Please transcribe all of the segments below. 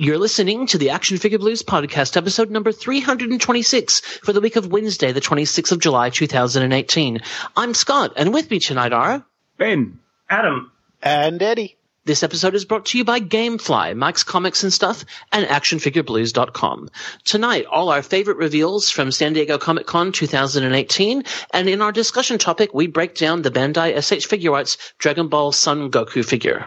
You're listening to the Action Figure Blues podcast, episode number 326 for the week of Wednesday, the 26th of July, 2018. I'm Scott, and with me tonight are Ben, Adam, and Eddie. This episode is brought to you by Gamefly, Mike's Comics and Stuff, and ActionFigureBlues.com. Tonight, all our favorite reveals from San Diego Comic Con 2018, and in our discussion topic, we break down the Bandai SH Figuarts Dragon Ball Son Goku figure.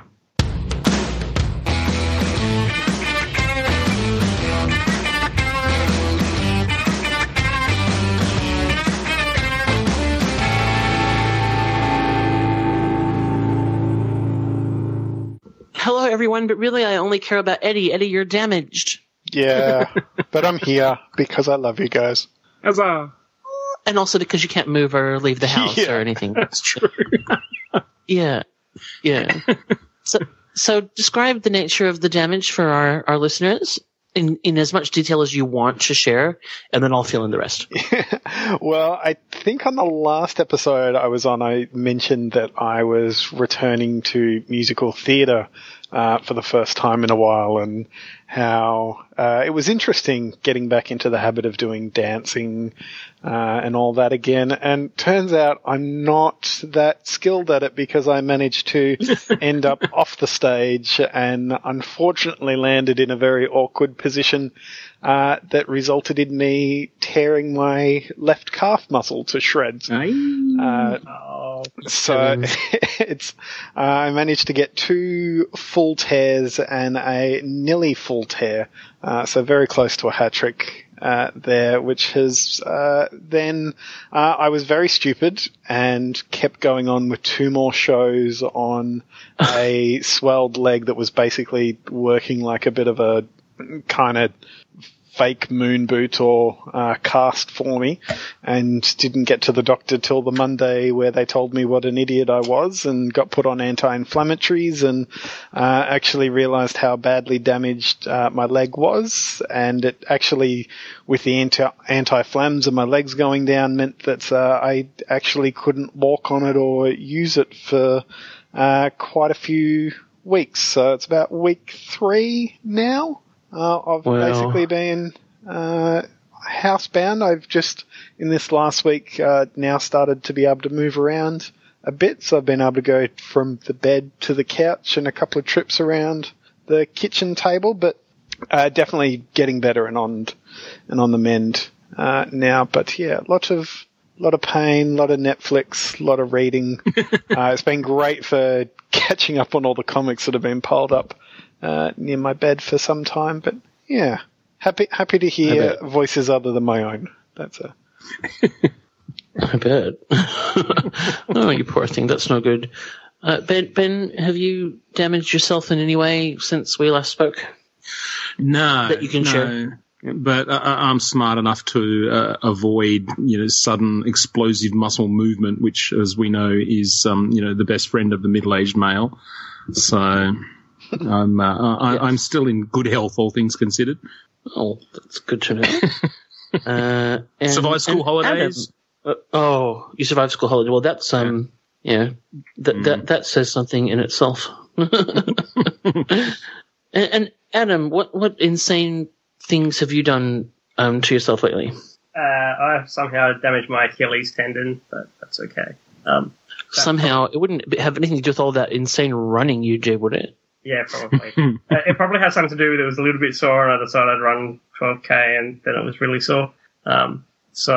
Everyone, but really, I only care about Eddie. Eddie, you're damaged. Yeah, but I'm here because I love you guys. Huzzah! And also because you can't move or leave the house Yeah. or anything. That's true. Yeah. Yeah. so, so describe the nature of the damage for our, our listeners in, in as much detail as you want to share, and then I'll fill in the rest. well, I think on the last episode I was on, I mentioned that I was returning to musical theatre uh, for the first time in a while, and how uh, it was interesting getting back into the habit of doing dancing uh, and all that again. And turns out I'm not that skilled at it because I managed to end up off the stage and unfortunately landed in a very awkward position uh, that resulted in me tearing my left calf muscle to shreds. Uh, oh, so it's uh, I managed to get two full tears and a nearly full tear, uh, so very close to a hat trick uh, there, which has uh, then uh, I was very stupid and kept going on with two more shows on a swelled leg that was basically working like a bit of a kind of fake moon boot or uh, cast for me and didn't get to the doctor till the Monday where they told me what an idiot I was and got put on anti-inflammatories and uh, actually realized how badly damaged uh, my leg was. And it actually with the anti- anti-flams and my legs going down meant that uh, I actually couldn't walk on it or use it for uh, quite a few weeks. So it's about week three now uh, I've Well- basically been uh, housebound. I've just in this last week uh, now started to be able to move around a bit, so I've been able to go from the bed to the couch and a couple of trips around the kitchen table. But uh, definitely getting better and on and on the mend uh, now. But yeah, lot of lot of pain, lot of Netflix, lot of reading. uh, it's been great for catching up on all the comics that have been piled up uh, near my bed for some time. But yeah, happy happy to hear voices other than my own. That's a I bet. oh, you poor thing. That's no good. Uh, ben, Ben, have you damaged yourself in any way since we last spoke? No, That you can no. share. But uh, I'm smart enough to uh, avoid, you know, sudden explosive muscle movement, which, as we know, is, um, you know, the best friend of the middle-aged male. So I'm, uh, I, I'm still in good health, all things considered. Oh, that's good to know. uh, and, Survived school and holidays. Adam, uh, oh, you survived school holiday. Well, that's um, yeah, that Mm. that that says something in itself. and, and Adam, what what insane things have you done um to yourself lately? uh, I somehow damaged my Achilles tendon, but that's okay. Um, Somehow, it wouldn't have anything to do with all that insane running you did, would it? Yeah, probably. uh, it probably has something to do with it was a little bit sore, and I decided I'd run 12k, and then it was really sore. Um, so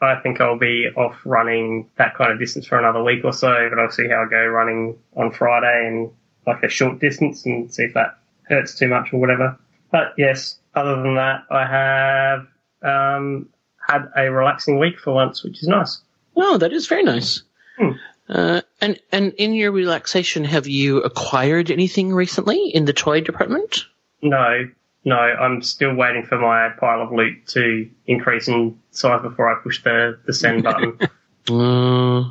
I think I'll be off running that kind of distance for another week or so, but I'll see how I go running on Friday and like a short distance and see if that hurts too much or whatever. But yes, other than that, I have um, had a relaxing week for once, which is nice. Oh, that is very nice. Hmm. Uh, and and in your relaxation, have you acquired anything recently in the toy department? No, no, I'm still waiting for my pile of loot to increase in size before I push the, the send button. Uh,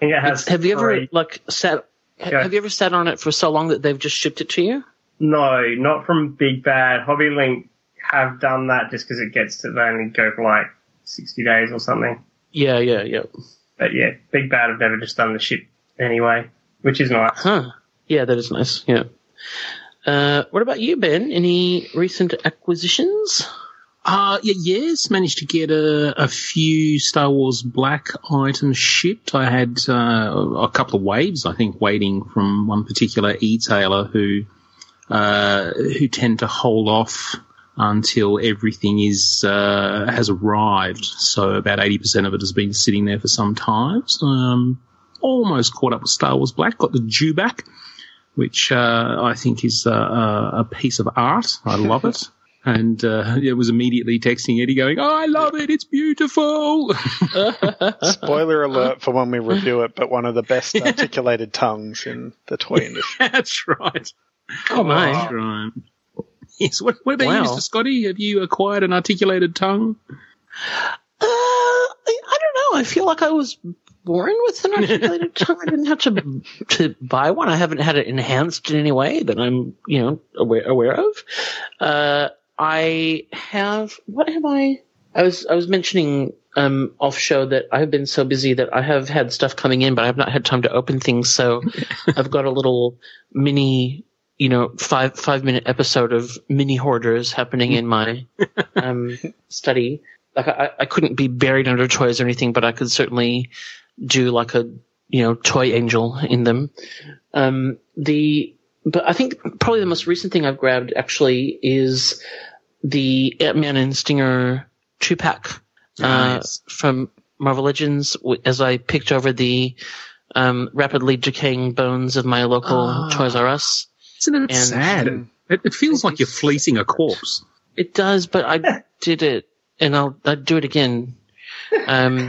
think it has have you ever like sat? Yeah. Have you ever sat on it for so long that they've just shipped it to you? No, not from Big Bad. Hobby Link have done that just because it gets to they only go for like 60 days or something. Yeah, yeah, yeah. But yeah, Big Bad have never just done the ship anyway, which is nice. Huh. Yeah, that is nice. Yeah. Uh, what about you, Ben? Any recent acquisitions? Uh, yeah, yes, managed to get a, a few Star Wars Black items shipped. I had uh, a couple of waves, I think, waiting from one particular e-tailer who uh, who tend to hold off until everything is uh, has arrived. So about eighty percent of it has been sitting there for some time. So, um, almost caught up with Star Wars Black. Got the Dewback, which uh, I think is uh, a piece of art. I love it and uh, it was immediately texting Eddie, going, "Oh, I love it! It's beautiful." Spoiler alert for when we review it, but one of the best articulated tongues in the toy industry. That's right. Oh my! That's right. Yes. What, what about Wow. you, Mr. Scotty? Have you acquired an articulated tongue? Uh, I, I don't know. I feel like I was born with an articulated tongue. I didn't have to to buy one. I haven't had it enhanced in any way that I'm, you know, aware aware of. Uh, I have. What have I? I was I was mentioning um, off show that I have been so busy that I have had stuff coming in, but I've not had time to open things. So I've got a little mini, you know, five five minute episode of mini hoarders happening in my um, study. Like I, I couldn't be buried under toys or anything, but I could certainly do like a you know toy angel in them. Um, the but I think probably the most recent thing I've grabbed actually is the Ant Man and Stinger two pack uh, Nice. from Marvel Legends. As I picked over the um, rapidly decaying bones of my local Ah. Toys R Us. Isn't it And- sad? It, it feels like you're fleecing a corpse. It does, but I did it, and I'll I'd do it again. Um,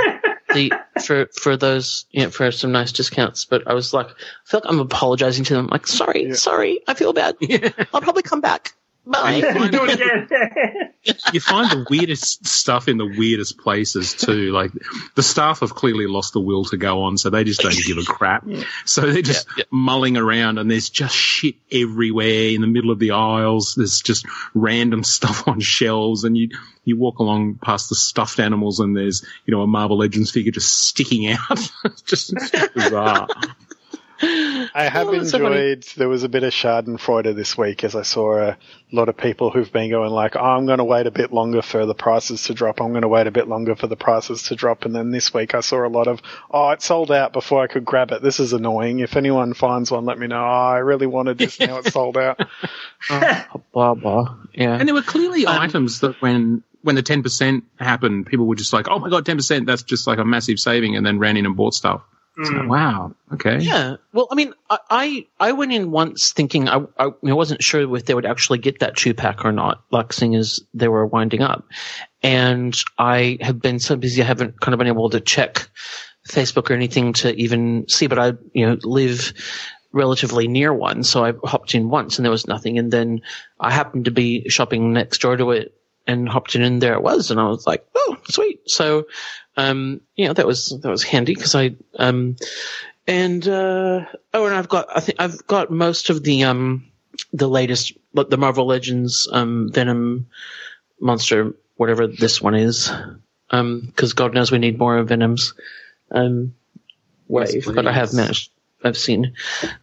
the for for those you know for some nice discounts, but I was like, I feel like I'm apologizing to them. Like, sorry, Yeah. sorry, I feel bad. I'll probably come back. Bye. Do it again. you find the weirdest stuff in the weirdest places too. Like the staff have clearly lost the will to go on, so they just don't give a crap. So they're just Yeah, yeah. mulling around, and there's just shit everywhere in the middle of the aisles. There's just random stuff on shelves, and you you walk along past the stuffed animals, and there's you know a Marvel Legends figure just sticking out. Just bizarre. I have Oh, that's so enjoyed. There was a bit of Schadenfreude this week as I saw a lot of people who've been going like, oh, "I'm going to wait a bit longer for the prices to drop. I'm going to wait a bit longer for the prices to drop." And then this week I saw a lot of, "Oh, it sold out before I could grab it. This is annoying. If anyone finds one, let me know. Oh, I really wanted this. Now it's sold out." blah blah. Yeah. And there were clearly Um, items that when when the ten percent happened, people were just like, "Oh my god, ten percent! That's just like a massive saving," and then ran in and bought stuff. Mm. wow, okay, Yeah. Well, I mean, I I, I went in once thinking I, I I wasn't sure if they would actually get that two pack or not, like seeing as they were winding up, and I have been so busy I haven't kind of been able to check Facebook or anything to even see, but I you know live relatively near one, so I hopped in once and there was nothing, and then I happened to be shopping next door to it and hopped in and there it was, and I was like, oh, sweet. So, um, you know, that was that was handy because I um and uh, oh, and I've got I think I've got most of the um the latest the Marvel Legends um Venom monster whatever this one is. Um because God knows we need more of Venoms. Um Yes, but I have managed I've seen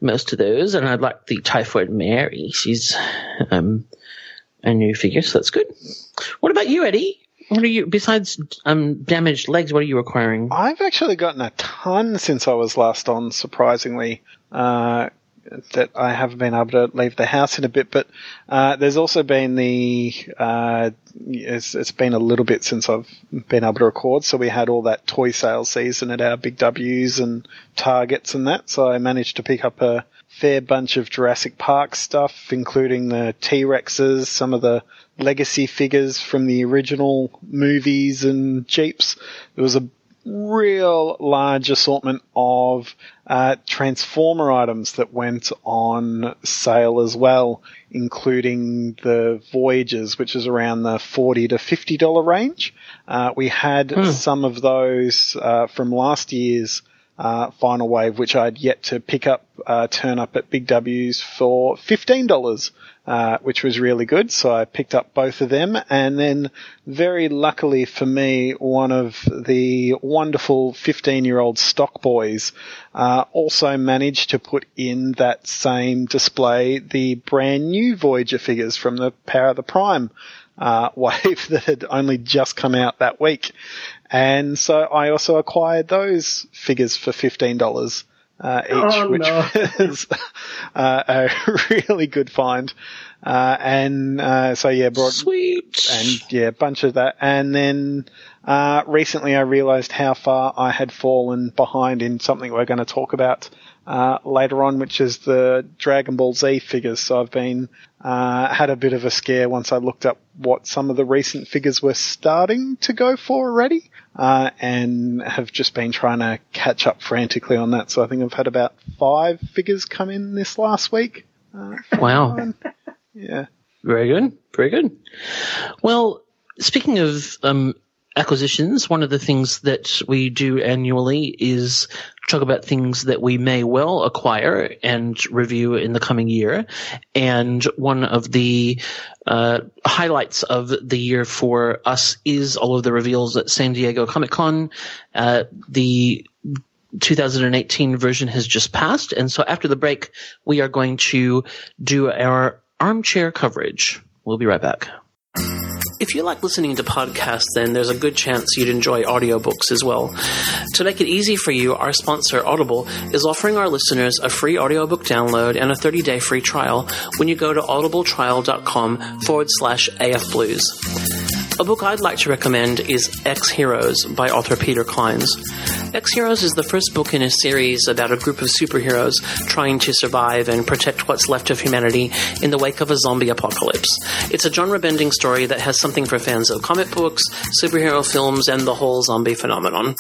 most of those and I'd like the Typhoid Mary. She's um a new figure so that's good. What about you Eddie what are you besides um damaged legs what are you acquiring I've actually gotten a ton since I was last on, surprisingly, uh, that I haven't been able to leave the house in a bit. But uh, there's also been the, uh, it's, it's been a little bit since I've been able to record. So we had all that toy sales season at our Big W's and Targets and that. So I managed to pick up a fair bunch of Jurassic Park stuff, including the T-Rexes, some of the legacy figures from the original movies and Jeeps. There was a real large assortment of uh, Transformer items that went on sale as well, including the Voyagers, which is around the forty to fifty dollar range. Uh, we had some of those uh, from last year's uh, final wave, which I'd yet to pick up, uh, turn up at Big W's for fifteen dollars. uh, which was really good. So I picked up both of them. And then very luckily for me, one of the wonderful 15 year old stock boys, uh, also managed to put in that same display the brand new Voyager figures from the Power of the Prime. Uh, wave that had only just come out that week. And so I also acquired those figures for $15 uh, each, Oh, which no. was uh, a really good find. Uh, and uh, so yeah, brought Sweet. and yeah, a bunch of that. And then uh, recently, I realised how far I had fallen behind in something we're going to talk about uh, later on, which is the Dragon Ball Z figures. So I've been uh, had a bit of a scare once I looked up what some of the recent figures were starting to go for already, uh, and have just been trying to catch up frantically on that. So I think I've had about five figures come in this last week. Uh, wow. yeah. Very good. Very good. Well, speaking of um, acquisitions, one of the things that we do annually is talk about things that we may well acquire and review in the coming year. And one of the uh, highlights of the year for us is all of the reveals at San Diego Comic Con. Uh, the 2018 version has just passed. And so after the break, we are going to do our armchair coverage. We'll be right back. If you like listening to podcasts, then there's a good chance you'd enjoy audiobooks as well. To make it easy for you, our sponsor, Audible, is offering our listeners a free audiobook download and a 30 day free trial when you go to audibletrial.com forward slash afblues. A book I'd like to recommend is Ex-Heroes by author Peter Clines. X Heroes is the first book in a series about a group of superheroes trying to survive and protect what's left of humanity in the wake of a zombie apocalypse. It's a genre bending story that has something for fans of comic books, superhero films, and the whole zombie phenomenon.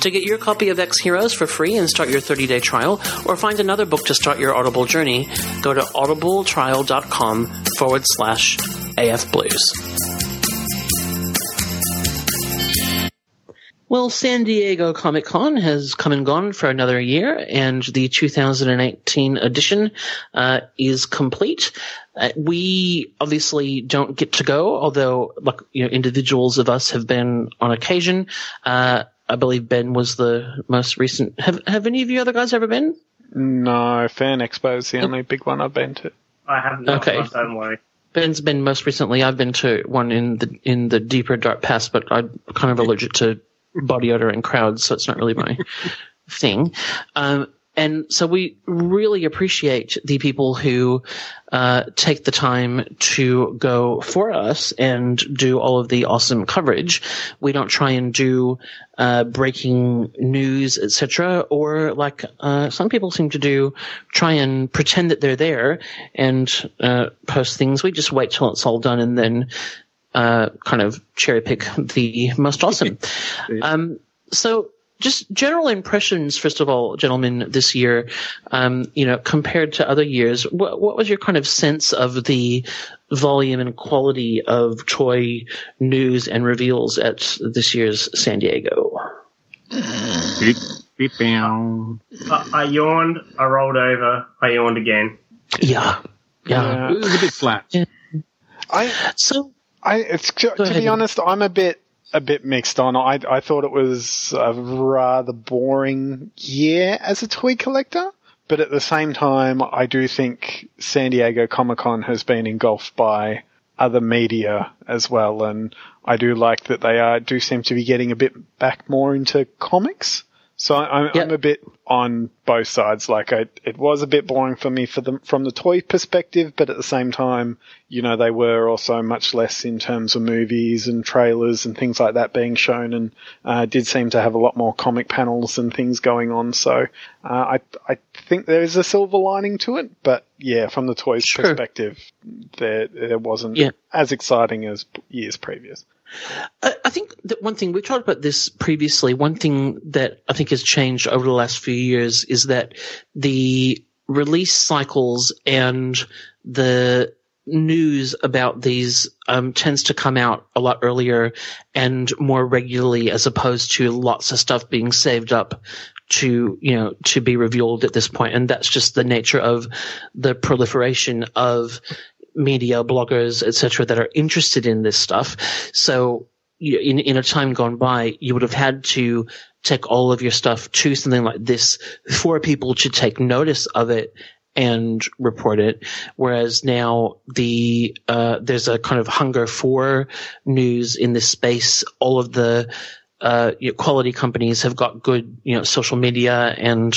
To get your copy of Ex-Heroes for free and start your 30 day trial, or find another book to start your Audible journey, go to audibletrial.com forward slash afblues. Well, San Diego Comic Con has come and gone for another year, and the 2018 edition uh, is complete. Uh, we obviously don't get to go, although like you know, individuals of us have been on occasion. Uh, I believe Ben was the most recent. Have Have any of you other guys ever been? No, Fan Expo is the only big one I've been to. I have not. Okay. but Don't worry. Ben's been most recently. I've been to one in the in the deeper dark past, but I'm kind of allergic to body odor and crowds, so it's not really my thing. Um, and so we really appreciate the people who uh, take the time to go for us and do all of the awesome coverage. We don't try and do uh, breaking news, etc., or like uh, some people seem to do, try and pretend that they're there and uh, post things. We just wait till it's all done and then uh, kind of cherry pick the most awesome. um, so just general impressions, first of all, gentlemen, this year, um, you know, compared to other years, what, what was your kind of sense of the volume and quality of toy news and reveals at this year's San Diego? Beep, beep. I, I yawned. I rolled over. I yawned again. Yeah. Yeah. It was a bit flat. I, So, I, it's to be honest, I'm a bit a bit mixed on. I I thought it was a rather boring year as a toy collector, but at the same time, I do think San Diego Comic Con has been engulfed by other media as well, and I do like that they are do seem to be getting a bit back more into comics. So I'm, Yeah. I'm a bit on both sides. Like I, it was a bit boring for me for the, from the toy perspective, but at the same time, you know, they were also much less in terms of movies and trailers and things like that being shown and, uh, did seem to have a lot more comic panels and things going on. So, uh, I, I think there is a silver lining to it, but yeah, from the toys Sure. perspective, there, there wasn't Yeah. as exciting as years previous. I think that one thing we've talked about this previously. One thing that I think has changed over the last few years is that the release cycles and the news about these um, tends to come out a lot earlier and more regularly, as opposed to lots of stuff being saved up to you know to be revealed at this point. And that's just the nature of the proliferation of media bloggers, etc., that are interested in this stuff. So in in a time gone by, you would have had to take all of your stuff to something like this for people to take notice of it and report it. Whereas now the uh, there's a kind of hunger for news in this space. All of the uh, you know, quality companies have got good, you know, social media and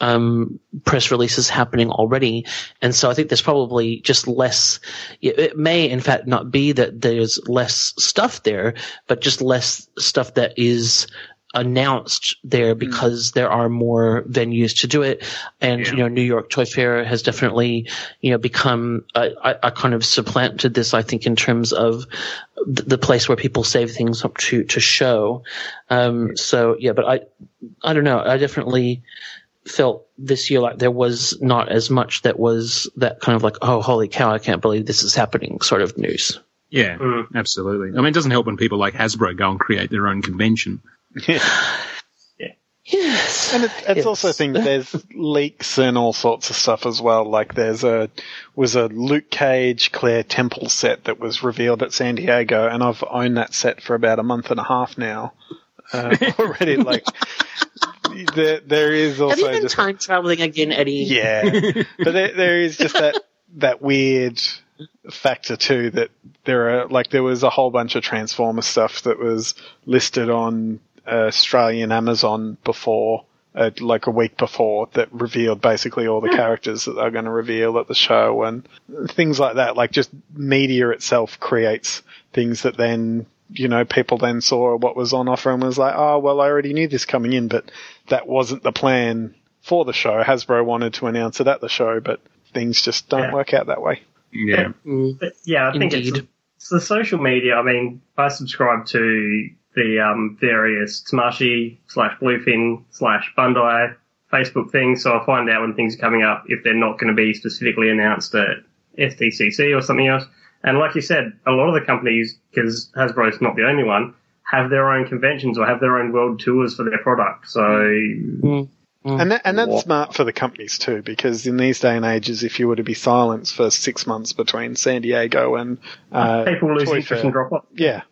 um, press releases happening already, and so I think there's probably just less. It may, in fact, not be that there's less stuff there, but just less stuff that is announced there because mm. there are more venues to do it. And, yeah. you know, New York Toy Fair has definitely, you know, become, a, a kind of supplanted this, I think, in terms of the place where people save things up to, to show. Um, so yeah, but I, I don't know. I definitely felt this year like there was not as much that was that kind of like, oh, holy cow, I can't believe this is happening sort of news. Yeah, mm. absolutely. I mean, it doesn't help when people like Hasbro go and create their own convention. Yeah. Yes. And it, it's yes. also things there's leaks and all sorts of stuff as well. Like there's a was a Luke Cage Claire Temple set that was revealed at San Diego, and I've owned that set for about a month and a half now uh, already. like there, there is also Have you been just, time traveling again, Eddie? Yeah, but there, there is just that that weird factor too that there are like there was a whole bunch of Transformer stuff that was listed on Australian Amazon before, uh, like a week before, that revealed basically all the hmm. characters that they're going to reveal at the show and things like that. Like just media itself creates things that then, you know, people then saw what was on offer and was like, oh, well, I already knew this coming in, but that wasn't the plan for the show. Hasbro wanted to announce it at the show, but things just don't yeah. work out that way. Yeah. But, yeah, I think it's, it's the social media. I mean, I subscribe to the um, various Tamashii slash Bluefin slash Bandai Facebook things, so I'll find out when things are coming up if they're not going to be specifically announced at SDCC or something else. And like you said, a lot of the companies, because Hasbro's not the only one, have their own conventions or have their own world tours for their product. So. Mm. Mm. And that, and that's what? smart for the companies too, because in these day and ages, if you were to be silenced for six months between San Diego and uh, people lose interest and drop off. Yeah,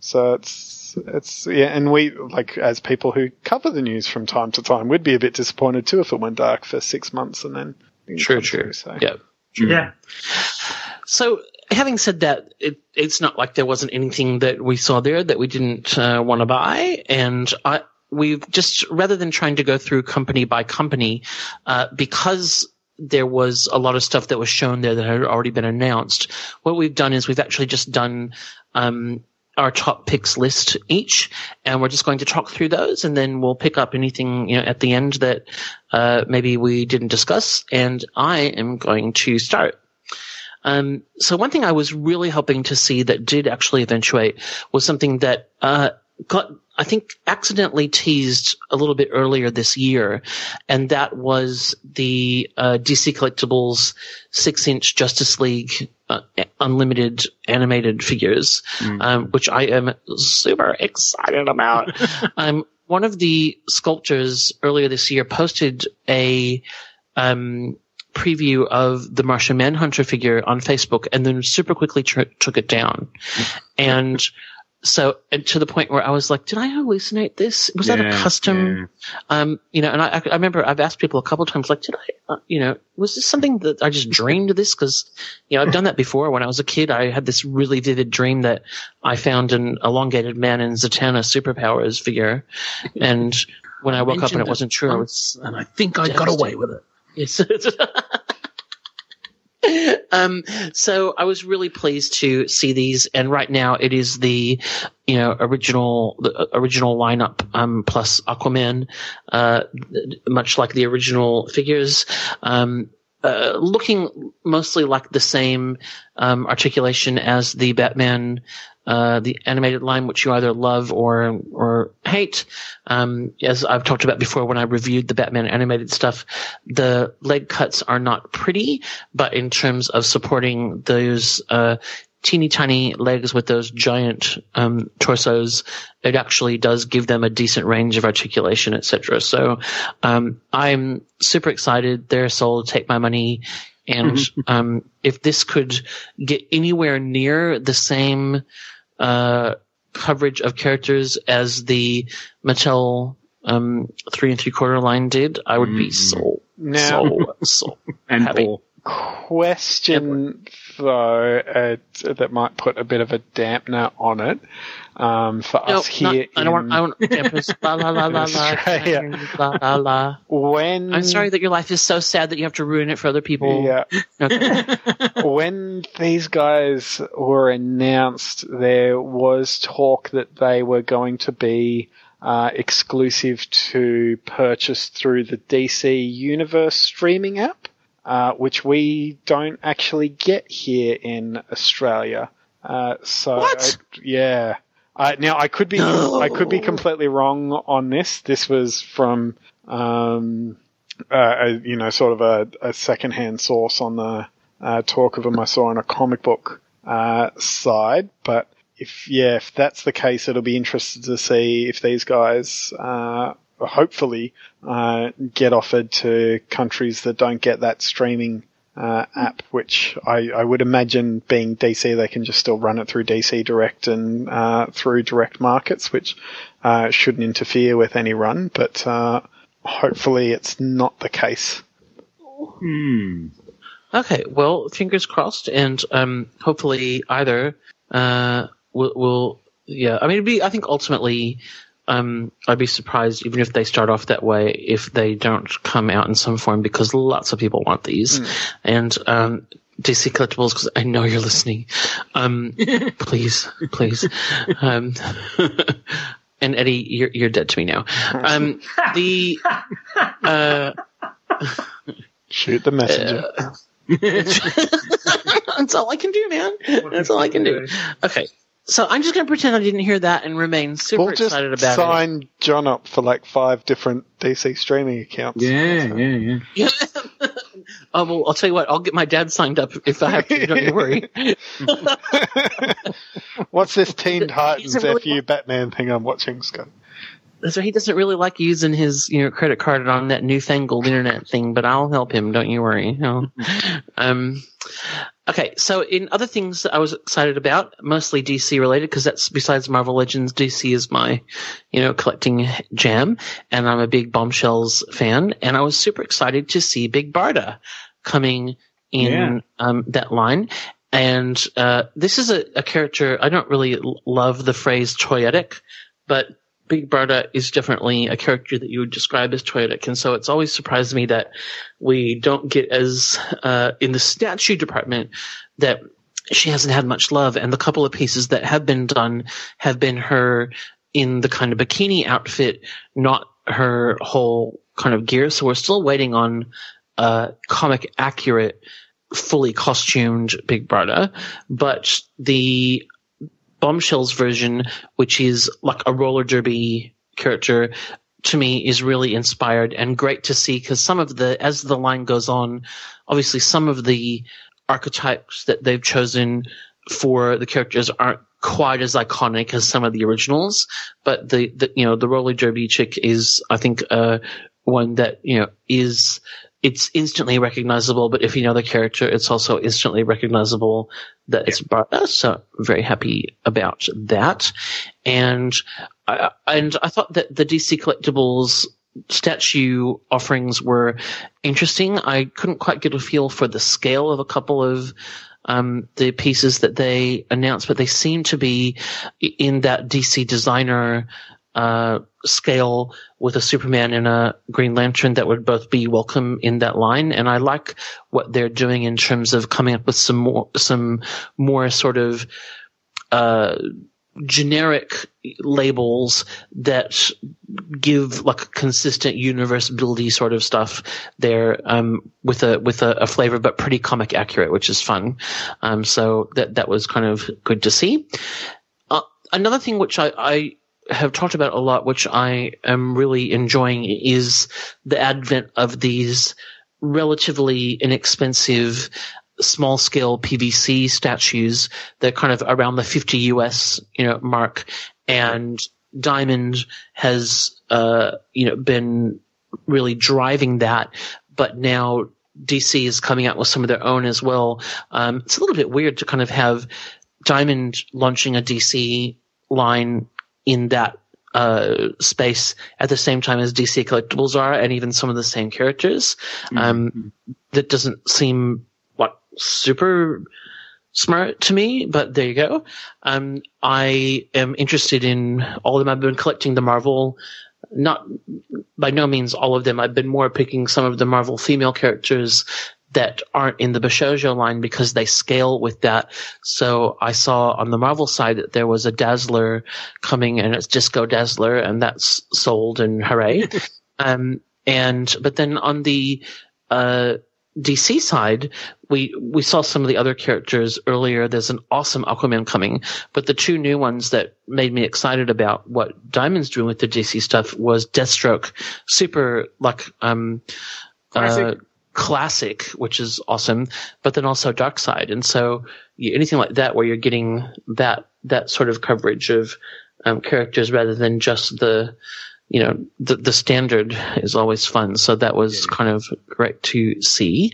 so it's it's yeah, and we like as people who cover the news from time to time, we'd be a bit disappointed too if it went dark for six months and then true, true, through, so. yeah, true. yeah. So having said that, it, it's not like there wasn't anything that we saw there that we didn't uh, want to buy, and I we've just rather than trying to go through company by company, uh, because there was a lot of stuff that was shown there that had already been announced. What we've done is we've actually just done um, our top picks list each, and we're just going to talk through those, and then we'll pick up anything you know at the end that uh, maybe we didn't discuss. And I am going to start. Um, so one thing I was really hoping to see that did actually eventuate was something that uh, got I think accidentally teased a little bit earlier this year, and that was the uh, DC Collectibles six inch Justice League uh, unlimited animated figures, mm. um, which I am super excited about. um, one of the sculptors earlier this year posted a um, preview of the Martian Manhunter figure on Facebook and then super quickly tr- took it down. And so to the point where I was like, did I hallucinate this? Was yeah, that a custom? Yeah. Um, you know, and I, I remember I've asked people a couple of times, like, did I, uh, you know, was this something that I just dreamed of this? Cause, you know, I've done that before. When I was a kid, I had this really vivid dream that I found an elongated man in Zatanna superpowers figure. And when I, I woke up and it wasn't true, once, and I think I got away with it. Yes. um, so I was really pleased to see these, and right now it is the, you know, original the uh, original lineup um, plus Aquaman, uh, much like the original figures. Um, uh, looking mostly like the same um, articulation as the Batman uh, the animated line, which you either love or or hate. Um, as I've talked about before, when I reviewed the Batman animated stuff, the leg cuts are not pretty, but in terms of supporting those uh, teeny tiny legs with those giant um, torsos, it actually does give them a decent range of articulation, etc. So um, I'm super excited. They're sold. Take my money. And um, if this could get anywhere near the same uh, coverage of characters as the Mattel um, three and three quarter line did, I would be so Now, so so And happy. Question though uh, that might put a bit of a dampener on it um, for No, us not, here. I don't want. I want. La la la la la. Australia. La la la. when I'm sorry that your life is so sad that you have to ruin it for other people. Yeah, Okay. when these guys were announced, there was talk that they were going to be uh, exclusive to purchase through the DC Universe streaming app, uh, which we don't actually get here in Australia. Uh, so What? yeah. Uh, now I could be No. I could be completely wrong on this. This was from um, uh, a, you know sort of a, a secondhand source on the uh, talk of them I saw on a comic book uh, side. But if yeah, if that's the case, it'll be interesting to see if these guys uh, hopefully uh, get offered to countries that don't get that streaming. Uh, app, which I, I would imagine being DC, they can just still run it through DC Direct and uh, through direct markets, which uh, shouldn't interfere with any run. But uh, hopefully, it's not the case. Hmm. Okay, well, fingers crossed, and um, hopefully either uh, will, will yeah. I mean, it'd be. I think ultimately, um, I'd be surprised even if they start off that way if they don't come out in some form because lots of people want these, and um, DC collectibles because I know you're listening. Um, please, please, um, and Eddie, you're you're dead to me now. Um, the uh, Shoot the messenger. That's all I can do, man. That's all I can do. Okay. So I'm just going to pretend I didn't hear that and remain super we'll just excited about sign John up for like five different DC streaming accounts. Yeah, yeah, yeah. oh, well, I'll tell you what. I'll get my dad signed up if I have to. Don't you worry. What's this Teen Titans He's a really- FU Batman thing I'm watching, Scott? So he doesn't really like using his you know credit card on that newfangled internet thing, but I'll help him. Don't you worry. No. um, okay, so in other things that I was excited about, mostly DC related, because that's besides Marvel Legends, DC is my you know collecting jam, and I'm a big Bombshells fan, and I was super excited to see Big Barda coming in Yeah. um, that line. And uh, this is a, a character I don't really love the phrase toyetic, but Big Barda is definitely a character that you would describe as toyetic, and so it's always surprised me that we don't get as uh, in the statue department that she hasn't had much love, and the couple of pieces that have been done have been her in the kind of bikini outfit, not her whole kind of gear. So we're still waiting on uh, comic accurate, fully costumed Big Barda, but the Bombshells version, which is like a roller derby character, to me is really inspired and great to see because some of the, as the line goes on, obviously some of the archetypes that they've chosen for the characters aren't quite as iconic as some of the originals, but the, the you know, the roller derby chick is, I think, uh, one that, you know, is, it's instantly recognizable, but if you know the character, it's also instantly recognizable that it's Barda. So I'm very happy about that. And I, and I thought that the DC collectibles statue offerings were interesting. I couldn't quite get a feel for the scale of a couple of um, the pieces that they announced, but they seem to be in that DC designer uh, scale with a Superman and a Green Lantern that would both be welcome in that line. And I like what they're doing in terms of coming up with some more, some more sort of, uh, generic labels that give like consistent universe buildy sort of stuff there um, with a with a, a flavor but pretty comic accurate which is fun um, so that that was kind of good to see uh, another thing which I, I have talked about a lot which I am really enjoying is the advent of these relatively inexpensive small scale PVC statues. They're kind of around the 50 US, you know, mark. And Diamond has, uh, you know, been really driving that. But now DC is coming out with some of their own as well. Um, it's a little bit weird to kind of have Diamond launching a DC line in that uh, space at the same time as DC collectibles are, and even some of the same characters. Um, that doesn't seem like super smart to me, but there you go. Um, I am interested in all of them. I've been collecting the Marvel, not by no means all of them. I've been more picking some of the Marvel female characters that aren't in the Bishoujo line because they scale with that. So I saw on the Marvel side that there was a Dazzler coming and it's Disco Dazzler and that's sold and hooray. um, and, but then on the, uh, DC side, we we saw some of the other characters earlier. There's an awesome Aquaman coming, but the two new ones that made me excited about what Diamond's doing with the DC stuff was Deathstroke, super like um, Classic. Uh, classic, which is awesome, but then also Darkseid, and so anything like that where you're getting that that sort of coverage of um, characters rather than just the you know the the standard is always fun. So that was kind of great to see.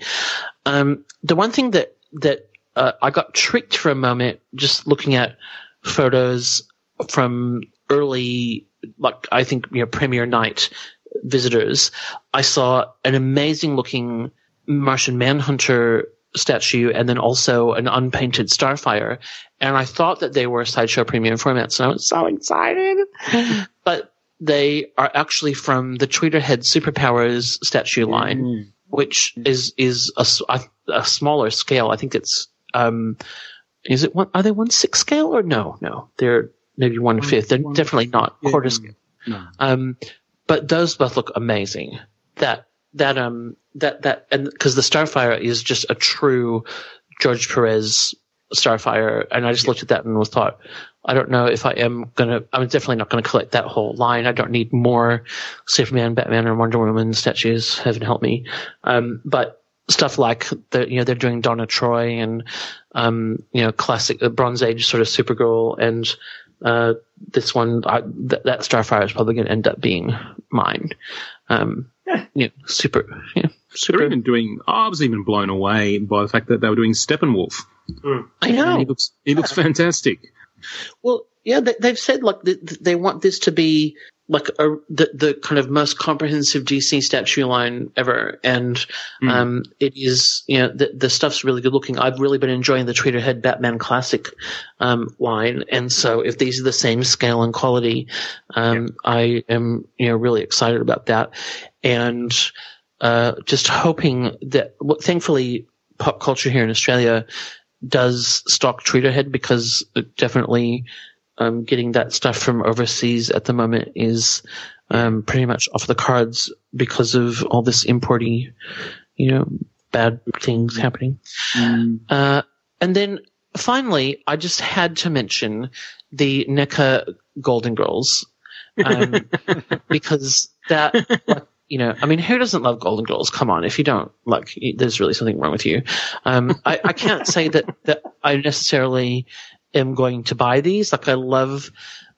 Um, the one thing that that uh, I got tricked for a moment just looking at photos from early, like I think you know premiere night visitors. I saw an amazing looking Martian Manhunter statue and then also an unpainted Starfire. And I thought that they were sideshow premium formats, and I was so excited. but they are actually from the Tweeterhead Superpowers statue line, which is is a, a- a smaller scale. I think it's um, is it one? Are they one sixth scale or no? No, they're maybe one fifth. They're one- definitely not Yeah, quarter scale. No. Um, but those both look amazing. That that um that that and because the Starfire is just a true George Perez Starfire, and I just looked at that and was thought, I don't know if I am gonna. I'm definitely not gonna collect that whole line. I don't need more Superman, Batman, or Wonder Woman statues. Heaven help me. Um, but stuff like the you know they're doing Donna Troy and um, you know classic uh, Bronze Age sort of Supergirl and uh, this one I, th- that Starfire is probably going to end up being mine. Um, you know, super, yeah, They're super. even doing. I was even blown away by the fact that they were doing Steppenwolf. I know. He looks. He looks fantastic. Well, yeah, they, they've said like th- th- they want this to be like a, the the kind of most comprehensive DC statue line ever, and um, it is you know the the stuff's really good looking. I've really been enjoying the Tweeterhead Batman Classic um, line, and so if these are the same scale and quality, um, I am you know really excited about that, and uh, just hoping that well, thankfully Popcultcha here in Australia does stock Tweeterhead because it definitely um, getting that stuff from overseas at the moment is um, pretty much off the cards because of all this importing, you know, bad things happening. Uh, and then finally, I just had to mention the NECA Golden Girls um, because that. Like, you know, I mean, who doesn't love Golden Girls? Come on, if you don't, like, there's really something wrong with you. Um, I, I can't say that that I necessarily am going to buy these. Like, I love,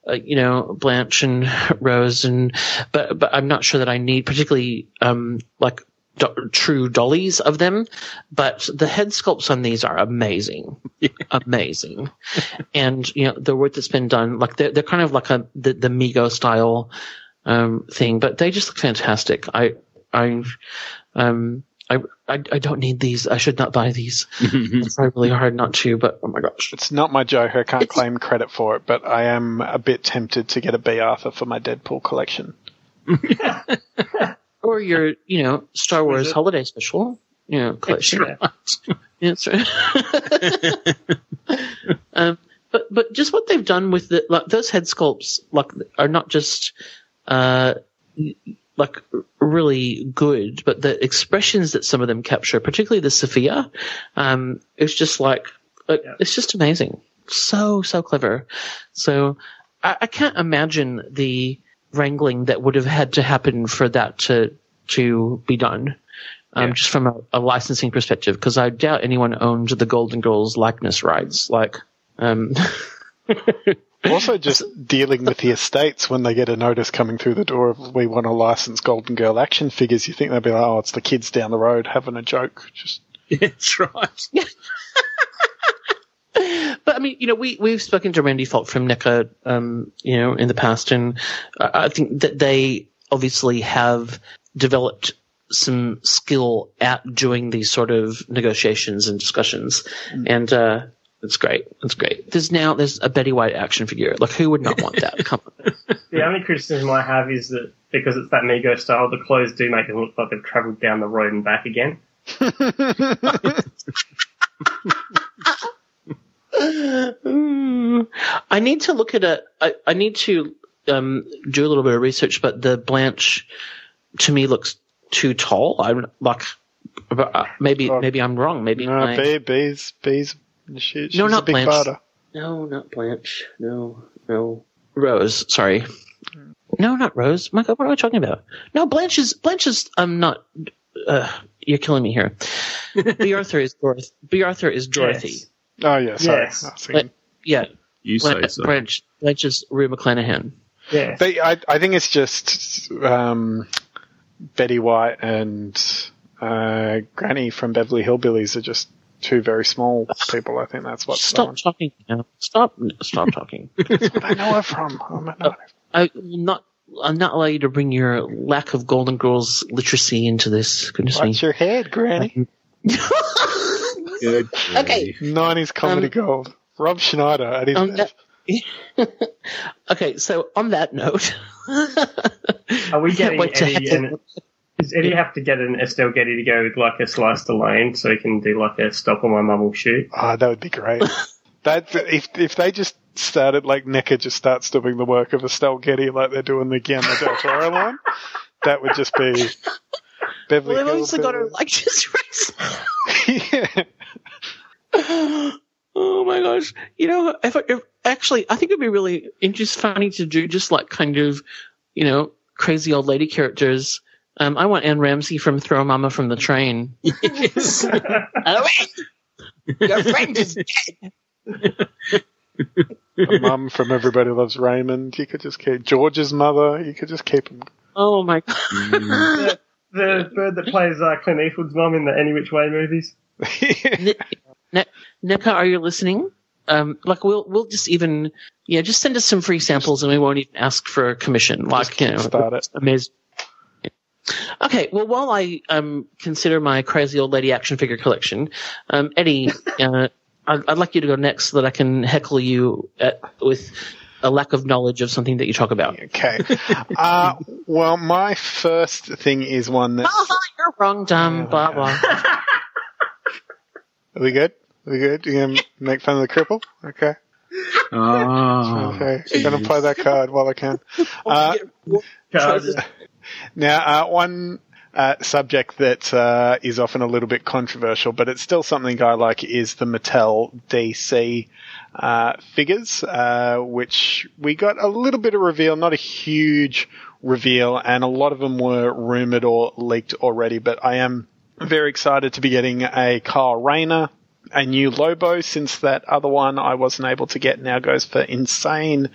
uh, you know, Blanche and Rose, and but but I'm not sure that I need particularly um like do- true dollies of them. But the head sculpts on these are amazing, amazing, and you know the work that's been done. Like they're they're kind of like a the, the Mego style um thing, but they just look fantastic. I I um. I, I, I don't need these. I should not buy these. It's try really hard not to, but oh my gosh. It's not my joke. I can't claim credit for it, but I am a bit tempted to get a Bea Arthur for my Deadpool collection. Or your, you know, Star Wars holiday special, you know, collection. Extra. Yeah, that's right. um, but but just what they've done with the like, those head sculpts, like, are not just uh, like really good, but the expressions that some of them capture, particularly the Sophia, um, it's just like uh, Yeah. it's just amazing. So so clever. So I, I can't imagine the wrangling that would have had to happen for that to to be done um, Yeah. just from a, a licensing perspective, because I doubt anyone owned the Golden Girls likeness rights. Like, um, Also, just dealing with the estates when they get a notice coming through the door of we want to license Golden Girl action figures. You think they'll be like, oh, it's the kids down the road having a joke. Just That's right. But I mean, you know, we we've spoken to Randy Falk from NECA, um, you know, in the past, and I I think that they obviously have developed some skill at doing these sort of negotiations and discussions, and uh, it's great. That's great. There's now there's a Betty White action figure. Like, who would not want that? Come on. The only criticism I have is that because it's that Mego style, the clothes do make it look like they've travelled down the road and back again. Mm. I need to look at a. I, I need to um, do a little bit of research, but the Blanche to me looks too tall. I'm like, uh, maybe Oh. maybe I'm wrong. Maybe no, my, B, B's, B's. She, she's No, a not big Blanche. barter. no, not Blanche. No, no, Rose. Sorry. No, not Rose. My God, what am I talking about? No, Blanche is Blanche is. I'm not. Uh, you're killing me here. Bea Arthur is Dorothy. Bea Arthur is Dorothy. Yes. Oh yeah, sorry. Yes. I was thinking- But yeah, You say Blanche, so. Blanche, Blanche is Rue McClanahan. Yeah. They, I, I think it's just um, Betty White and uh, Granny from Beverly Hillbillies are just two very small people. I think that's what's Stop going. talking now. Stop. Stop talking. I know her from. I'm not- I will not. I'm not allow you to bring your lack of Golden Girls literacy into this. Goodness me. Watch your head, Granny. Good Okay. grief. 90s comedy Um, gold. Rob Schneider at his Um, best. okay, so on that note, Are we Can't getting wait to Eddie? have- And, does Eddie have to get an Estelle Getty to go with like a Sly Stallone so he can do like a stop on my mum will shoot? Oh, that would be great. that if if they just started like NECA just starts doing the work of Estelle Getty like they're doing the Guillermo del Toro line, that would just be Beverly well, they've Hills. obviously got her like just race. yeah. Oh my gosh! You know, if, if actually, I think it'd be really just funny to do just like kind of, you know, crazy old lady characters. Um, I want Anne Ramsey from Throw Mama from the Train. Yes. Oh, Your friend is dead. A mum from Everybody Loves Raymond. You could just keep George's mother. You could just keep them. Oh my god! Mm. The bird that plays uh, Clint Eastwood's mum in the Any Which Way movies. Ni- Ne- NECA, are you listening? Um, like we'll we'll just even yeah, just send us some free samples and we won't even ask for a commission. Like you know, start it. amazing. Okay, well, while I um, consider my crazy old lady action figure collection, um, Eddie, uh, I'd, I'd like you to go next so that I can heckle you at, with a lack of knowledge of something that you talk about. Okay. Uh, well, my first thing is one that. Ah, you're wrong, dumb. Blah blah. Are we good? Are we good? You gonna make fun of the cripple? Okay. Ah. Okay. I'm gonna play that card while I can. Uh, God, Now, uh, one uh, subject that uh, is often a little bit controversial, but it's still something I like, is the Mattel DC uh, figures, uh, which we got a little bit of reveal, not a huge reveal, and a lot of them were rumored or leaked already. But I am very excited to be getting a Kyle Rayner. A new Lobo, since that other one I wasn't able to get now goes for insane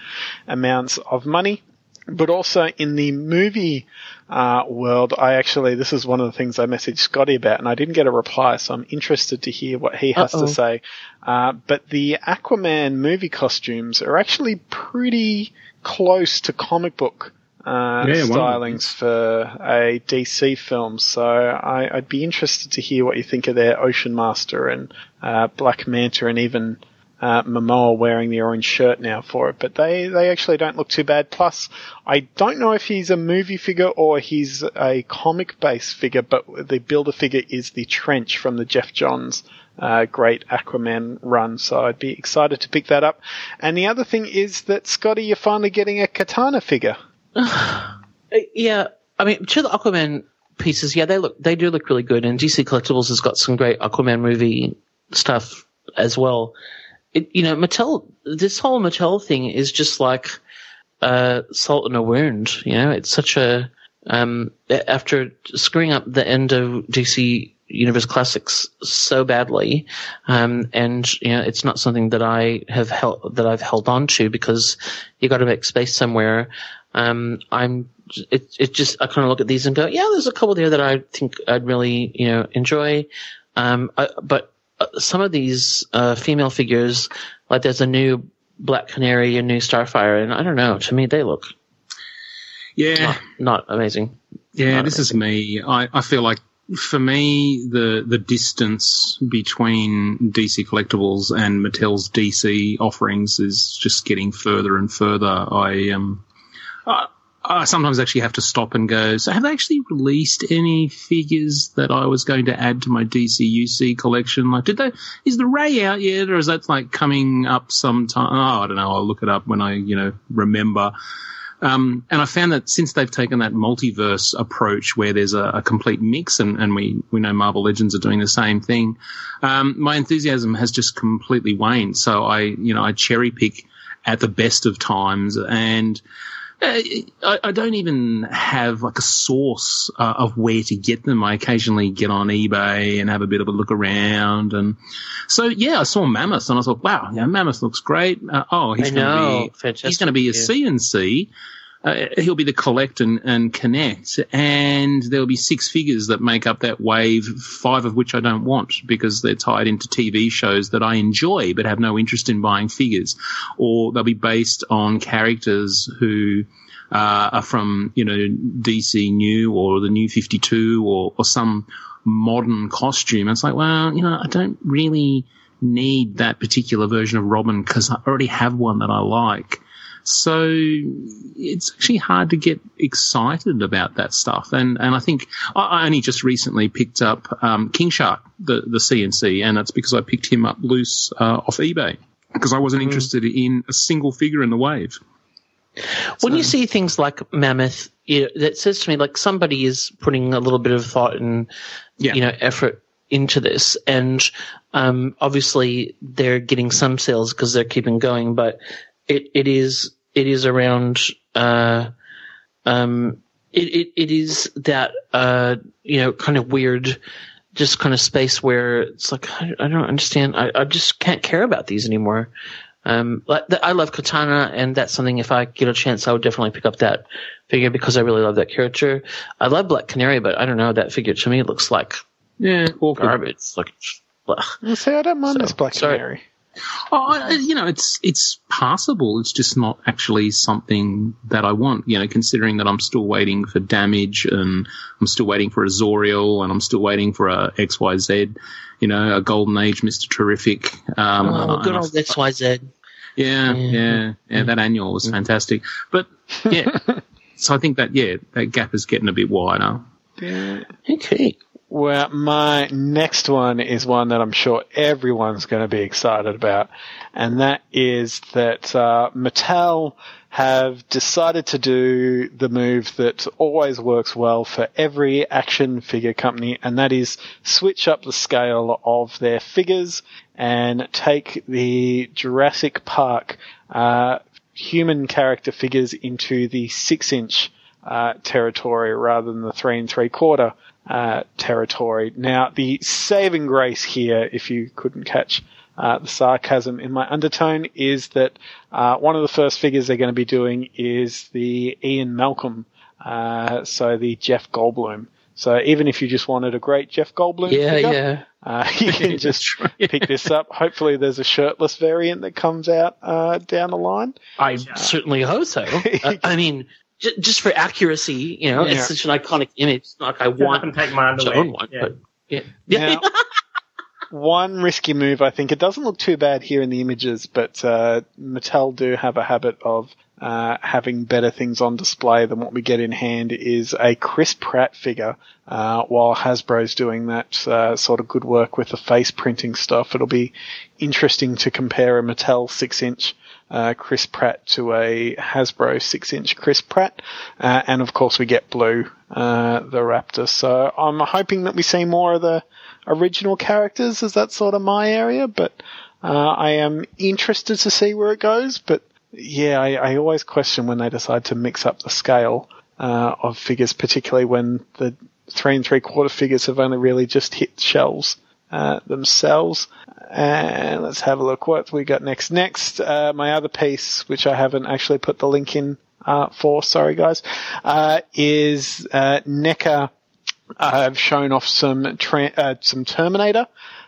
amounts of money but also in the movie uh, world, I actually this is one of the things I messaged Scotty about, and I didn't get a reply, so I'm interested to hear what he has Uh-oh. to say. Uh, but the Aquaman movie costumes are actually pretty close to comic book. Uh, Yeah, wow. stylings for a DC film, so I, I'd be interested to hear what you think of their Ocean Master and uh, Black Manta, and even uh, Momoa wearing the orange shirt now for it, but they, they actually don't look too bad. Plus, I don't know if he's a movie figure or he's a comic based figure, but the builder figure is the Trench from the Geoff Johns uh, great Aquaman run, so I'd be excited to pick that up. And the other thing is that, Scotty, you're finally getting a Katana figure. Uh, Yeah, I mean, to the Aquaman pieces, yeah, they look, they do look really good, and DC Collectibles has got some great Aquaman movie stuff as well. It, you know, Mattel, this whole Mattel thing is just like uh, salt in a wound. You know, it's such a um, after screwing up the end of DC Universe Classics so badly, um, and you know it's not something that I have held that I've held on to because you got to make space somewhere. Um, I'm it it just I kind of look at these and go, yeah, there's a couple there that I think I'd really you know enjoy, um, I, but some of these uh, female figures, like there's a new Black Canary, a new Starfire, and I don't know. To me, they look Yeah, not, not amazing. yeah. not This is me. I, I feel like for me, the the distance between DC Collectibles and Mattel's DC offerings is just getting further and further. I um, I, I sometimes actually have to stop and go. So, have they actually released any figures that I was going to add to my DCUC collection? Like, did they? Is the Ray out yet, or is that like coming up sometime? Oh, I don't know. I'll look it up when I you know remember. Um, and I found that since they've taken that multiverse approach where there's a, a complete mix, and, and we, we know Marvel Legends are doing the same thing, um, my enthusiasm has just completely waned. So I, you know, I cherry pick at the best of times and I, I don't even have like a source uh, of where to get them. I occasionally get on eBay and have a bit of a look around. And so, yeah, I saw Mammoth and I thought, wow, yeah, Mammoth looks great. Uh, oh, he's going to be, he's going to be a yeah. CNC. Uh, he'll be the collect and, and connect, and there'll be six figures that make up that wave, five of which I don't want because they're tied into TV shows that I enjoy but have no interest in buying figures, or they'll be based on characters who uh, are from you know DC New or the New Fifty Two or, or some modern costume. It's like, well, you know, I don't really need that particular version of Robin because I already have one that I like. So it's actually hard to get excited about that stuff. And and I think I, only just recently picked up um, King Shark, the the CNC, and that's because I picked him up loose uh, off eBay because I wasn't interested in a single figure in the wave. When you see things like Mammoth, that says to me like somebody is putting a little bit of thought and Yeah. you know effort into this, and um, obviously they're getting some sales because they're keeping going, but it, it is it is around uh, um, it, it it is that uh, you know kind of weird. Just kind of space where it's like I, I don't understand. I, I just can't care about these anymore. Um, like the, I love Katana, and that's something. If I get a chance, I would definitely pick up that figure because I really love that character. I love Black Canary, but I don't know that figure to me looks like Yeah, awkward. garbage. It's like, ugh. Well, see, I don't mind So, this Black sorry. Canary. Oh, you know, it's it's passable. It's just not actually something that I want. You know, considering that I'm still waiting for Damage, and I'm still waiting for a Zauriel, and I'm still waiting for a X Y Z. You know, a Golden Age Mister Terrific. Um, oh, and good old X Y Z. yeah, Yeah. yeah, yeah. That annual was fantastic. But yeah, so I think that yeah, that gap is getting a bit wider. Okay. Well, my next one is one that I'm sure everyone's going to be excited about, and that is that uh, Mattel have decided to do the move that always works well for every action figure company, and that is switch up the scale of their figures and take the Jurassic Park uh, human character figures into the six inch uh, territory rather than the three and three quarter uh, territory. Now, the saving grace here, if you couldn't catch uh, the sarcasm in my undertone, is that uh, one of the first figures they're going to be doing is the Ian Malcolm, uh, so the Jeff Goldblum. So even if you just wanted a great Jeff Goldblum Yeah, figure, yeah. uh, you can just pick this up. Hopefully, there's a shirtless variant that comes out uh, down the line. I certainly hope so. Uh, I mean, j- just for accuracy, you know, Yeah. it's such an iconic image. Like I Want want and take my to own one, Yeah. but yeah. Yeah. Now, one risky move, I think. It doesn't look too bad here in the images, but uh, Mattel do have a habit of uh, having better things on display than what we get in hand. Is a Chris Pratt figure, uh, while Hasbro's doing that uh, sort of good work with the face printing stuff. It'll be interesting to compare a Mattel six-inch. Uh, Chris Pratt to a Hasbro six-inch Chris Pratt, uh, and of course we get Blue, uh, the Raptor. So I'm hoping that we see more of the original characters as that's sort of my area, but uh, I am interested to see where it goes. But yeah, I, I always question when they decide to mix up the scale uh, of figures, particularly when the three and three quarter figures have only really just hit shelves uh, themselves. And let's have a look what we got next. Next, uh, my other piece, which I haven't actually put the link in uh, for, sorry guys, uh, is uh, NECA have shown off some tra- uh, some Terminator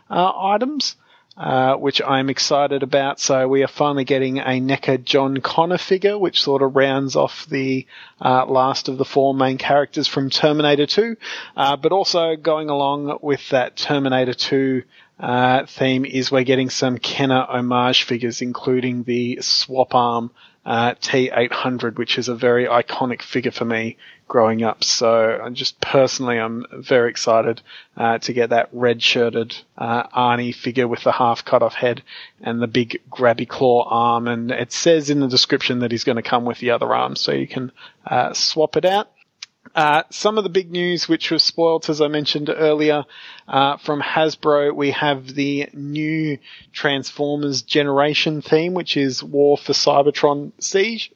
items. Uh, which I'm excited about. So we are finally getting a NECA John Connor figure, which sort of rounds off the uh, last of the four main characters from Terminator 2. Uh, but also going along with that Terminator 2 uh, theme is we're getting some Kenner homage figures, including the swap arm uh, T800, which is a very iconic figure for me growing up. So I'm just personally, I'm very excited uh, to get that red-shirted uh, Arnie figure with the half cut off head and the big grabby claw arm. And it says in the description that he's going to come with the other arm, so you can uh, swap it out. Uh, some of the big news, which was spoilt, as I mentioned earlier, uh, from Hasbro, we have the new Transformers Generation theme, which is War for Cybertron Siege.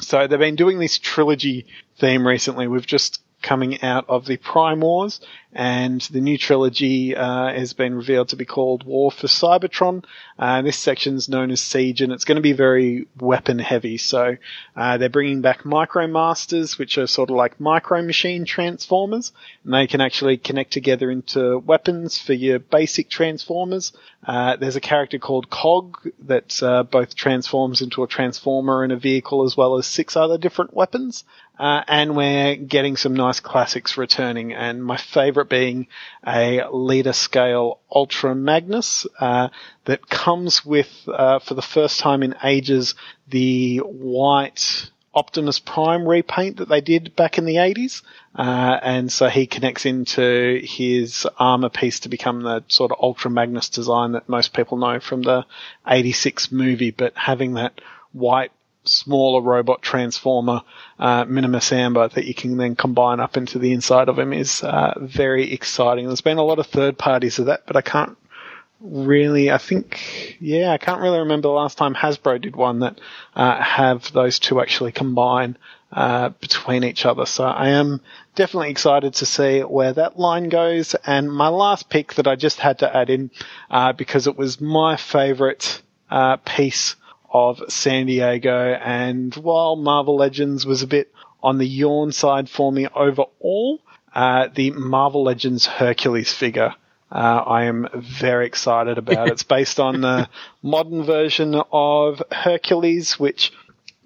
So they've been doing this trilogy theme recently. We've just coming out of the Prime Wars, and the new trilogy uh, has been revealed to be called War for Cybertron. Uh, this section's known as Siege, and it's going to be very weapon heavy. So uh, they're bringing back Micromasters, which are sort of like micro machine transformers, and they can actually connect together into weapons for your basic transformers. Uh, there's a character called Cog that uh, both transforms into a transformer and a vehicle, as well as six other different weapons. Uh, and we're getting some nice classics returning, and my favourite being a leader scale Ultra Magnus uh, that comes with, uh, for the first time in ages, the white Optimus Prime repaint that they did back in the 80s. Uh, and so he connects into his armor piece to become the sort of Ultra Magnus design that most people know from the 86 movie, but having that white smaller robot transformer, uh, Minimus Ambus, that you can then combine up into the inside of him is uh, very exciting. There's been a lot of third parties of that, but I can't really, I think, yeah, I can't really remember the last time Hasbro did one that uh, have those two actually combine uh, between each other. So I am definitely excited to see where that line goes. And my last pick that I just had to add in uh, because it was my favorite uh, piece of San Diego. And while Marvel Legends was a bit on the yawn side for me overall, uh, the Marvel Legends Hercules figure. Uh, I am very excited about. it's based on the modern version of Hercules, which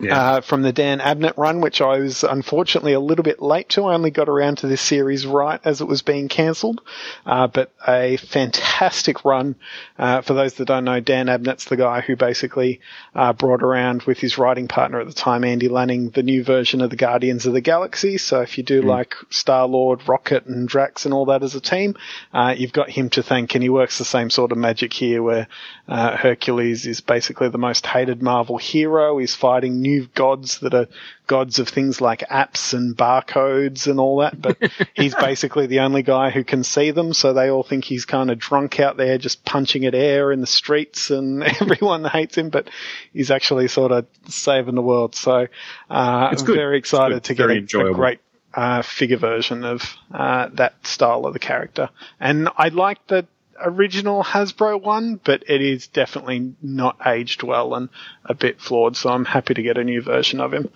yeah. Uh, from the Dan Abnett run, which I was unfortunately a little bit late to. I only got around to this series right as it was being cancelled, uh, but a fantastic run. Uh, for those that don't know, Dan Abnett's the guy who basically uh, brought around with his writing partner at the time, Andy Lanning, the new version of the Guardians of the Galaxy. So if you do mm. like Star Lord, Rocket, and Drax and all that as a team, uh, you've got him to thank, and he works the same sort of magic here, where uh, Hercules is basically the most hated Marvel hero. He's fighting new gods that are gods of things like apps and barcodes and all that, but he's basically the only guy who can see them, so they all think he's kind of drunk out there just punching at air in the streets and everyone hates him, but he's actually sort of saving the world. So uh, I'm very excited to get a, a, great uh, figure version of uh, that style of the character. And I like that original Hasbro one, but it is definitely not aged well and a bit flawed. So I'm happy to get a new version of him.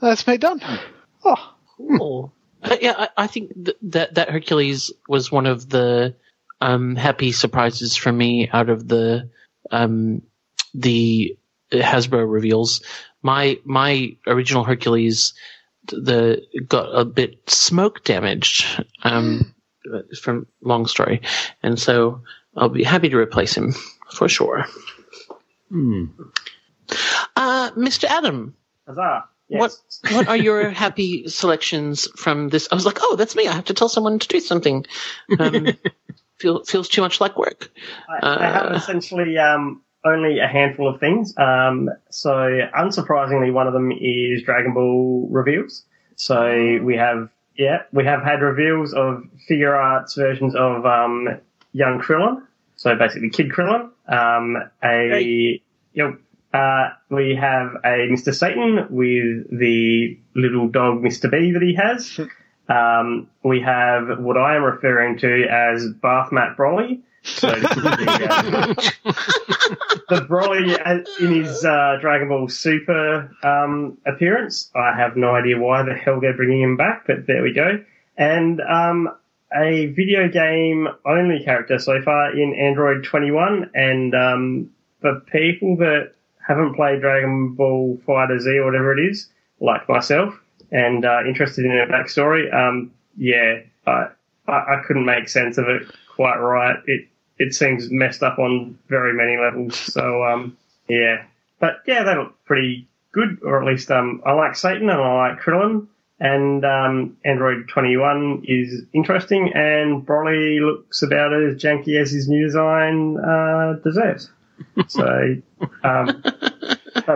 That's me done. Oh, cool. Uh, yeah, I, I think th- that that Hercules was one of the um, happy surprises for me out of the um, the Hasbro reveals. My my original Hercules the got a bit smoke damaged. Um, from long story, and so I'll be happy to replace him for sure. Hmm. Uh, Mr. Adam. Huzzah. Yes. What what are your happy selections from this? I was like, oh, that's me. I have to tell someone to do something. Um, feel, feels too much like work. I, uh, I have essentially um, only a handful of things. Um, so unsurprisingly, one of them is Dragon Ball reveals. So we have yeah, we have had reveals of figure arts versions of um, young Krillin. So basically, Kid Krillin. Um, a hey. yep, uh, we have a Mr. Satan with the little dog Mr. B that he has. Um, we have what I am referring to as Bath Mat Broly. So this is the, uh, the Broly in his uh, Dragon Ball Super um, appearance. I have no idea why the hell they're bringing him back, but there we go. And um, a video game only character so far in Android 21. And um, for people that haven't played Dragon Ball Fighter Z or whatever it is, like myself, and uh, interested in a backstory, um, yeah, I, I, I couldn't make sense of it quite right. It it seems messed up on very many levels. So um, yeah, but yeah, they look pretty good, or at least um, I like Satan and I like Krillin and um, Android 21 is interesting, and Broly looks about as janky as his new design uh, deserves. So um,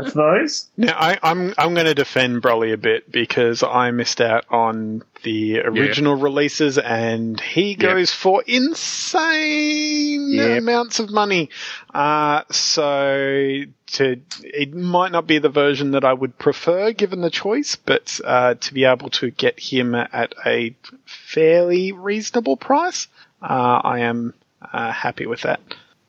that's those. Now I, am I'm, I'm going to defend Broly a bit because I missed out on the original yeah. releases, and he goes yep. for insane yep. amounts of money. Uh, so to it might not be the version that I would prefer given the choice, but uh, to be able to get him at a fairly reasonable price, uh, I am uh, happy with that.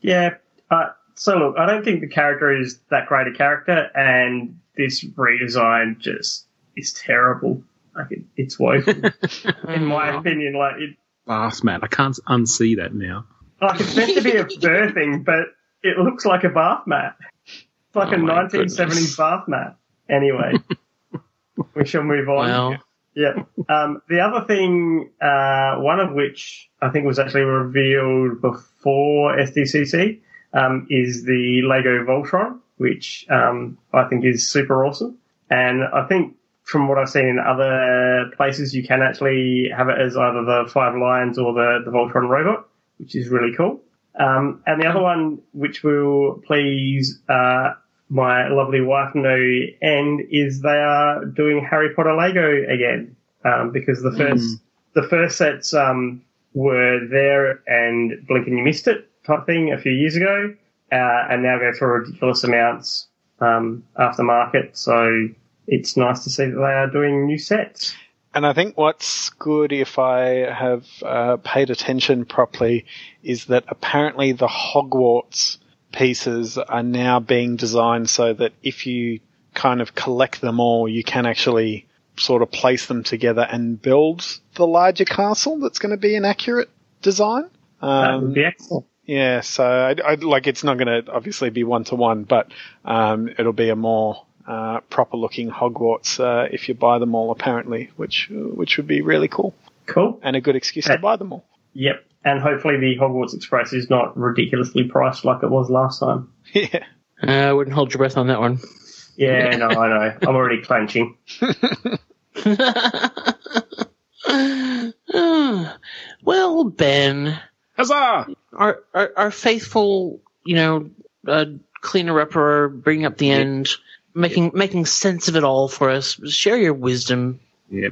Yeah. Uh, so look, I don't think the character is that great a character, and this redesign just is terrible. Like it, it's woeful, in my opinion. Like it. Bath mat. I can't unsee that now. Like it's meant to be a birthing, but it looks like a bath mat. It's like oh a 1970s goodness. bath mat. Anyway, we shall move on. Well. Yeah. Um, the other thing, uh, one of which I think was actually revealed before SDCC, um, is the Lego Voltron, which um, I think is super awesome. And I think from what I've seen in other places, you can actually have it as either the Five Lions or the, the Voltron robot, which is really cool. Um, and the other one, which will please uh, my lovely wife no end, is they are doing Harry Potter Lego again um, because the first mm. the first sets um, were there and blink and you missed it type thing a few years ago, uh, and now go for ridiculous amounts um, aftermarket. So it's nice to see that they are doing new sets. And I think what's good, if I have uh, paid attention properly, is that apparently the Hogwarts pieces are now being designed so that if you kind of collect them all, you can actually sort of place them together and build the larger castle that's going to be an accurate design. Um, that would be excellent. Yeah, so I, I, like it's not going to obviously be one to one, but um, it'll be a more uh, proper looking Hogwarts uh, if you buy them all, apparently, which which would be really cool. Cool, and a good excuse to buy them all. Yep, and hopefully the Hogwarts Express is not ridiculously priced like it was last time. Yeah, uh, I wouldn't hold your breath on that one. Yeah, no, I know. I'm already clenching. well, Ben. Huzzah! Our, our, our faithful, you know, uh, cleaner upper, bringing up the end, making making sense of it all for us. Share your wisdom. Yeah,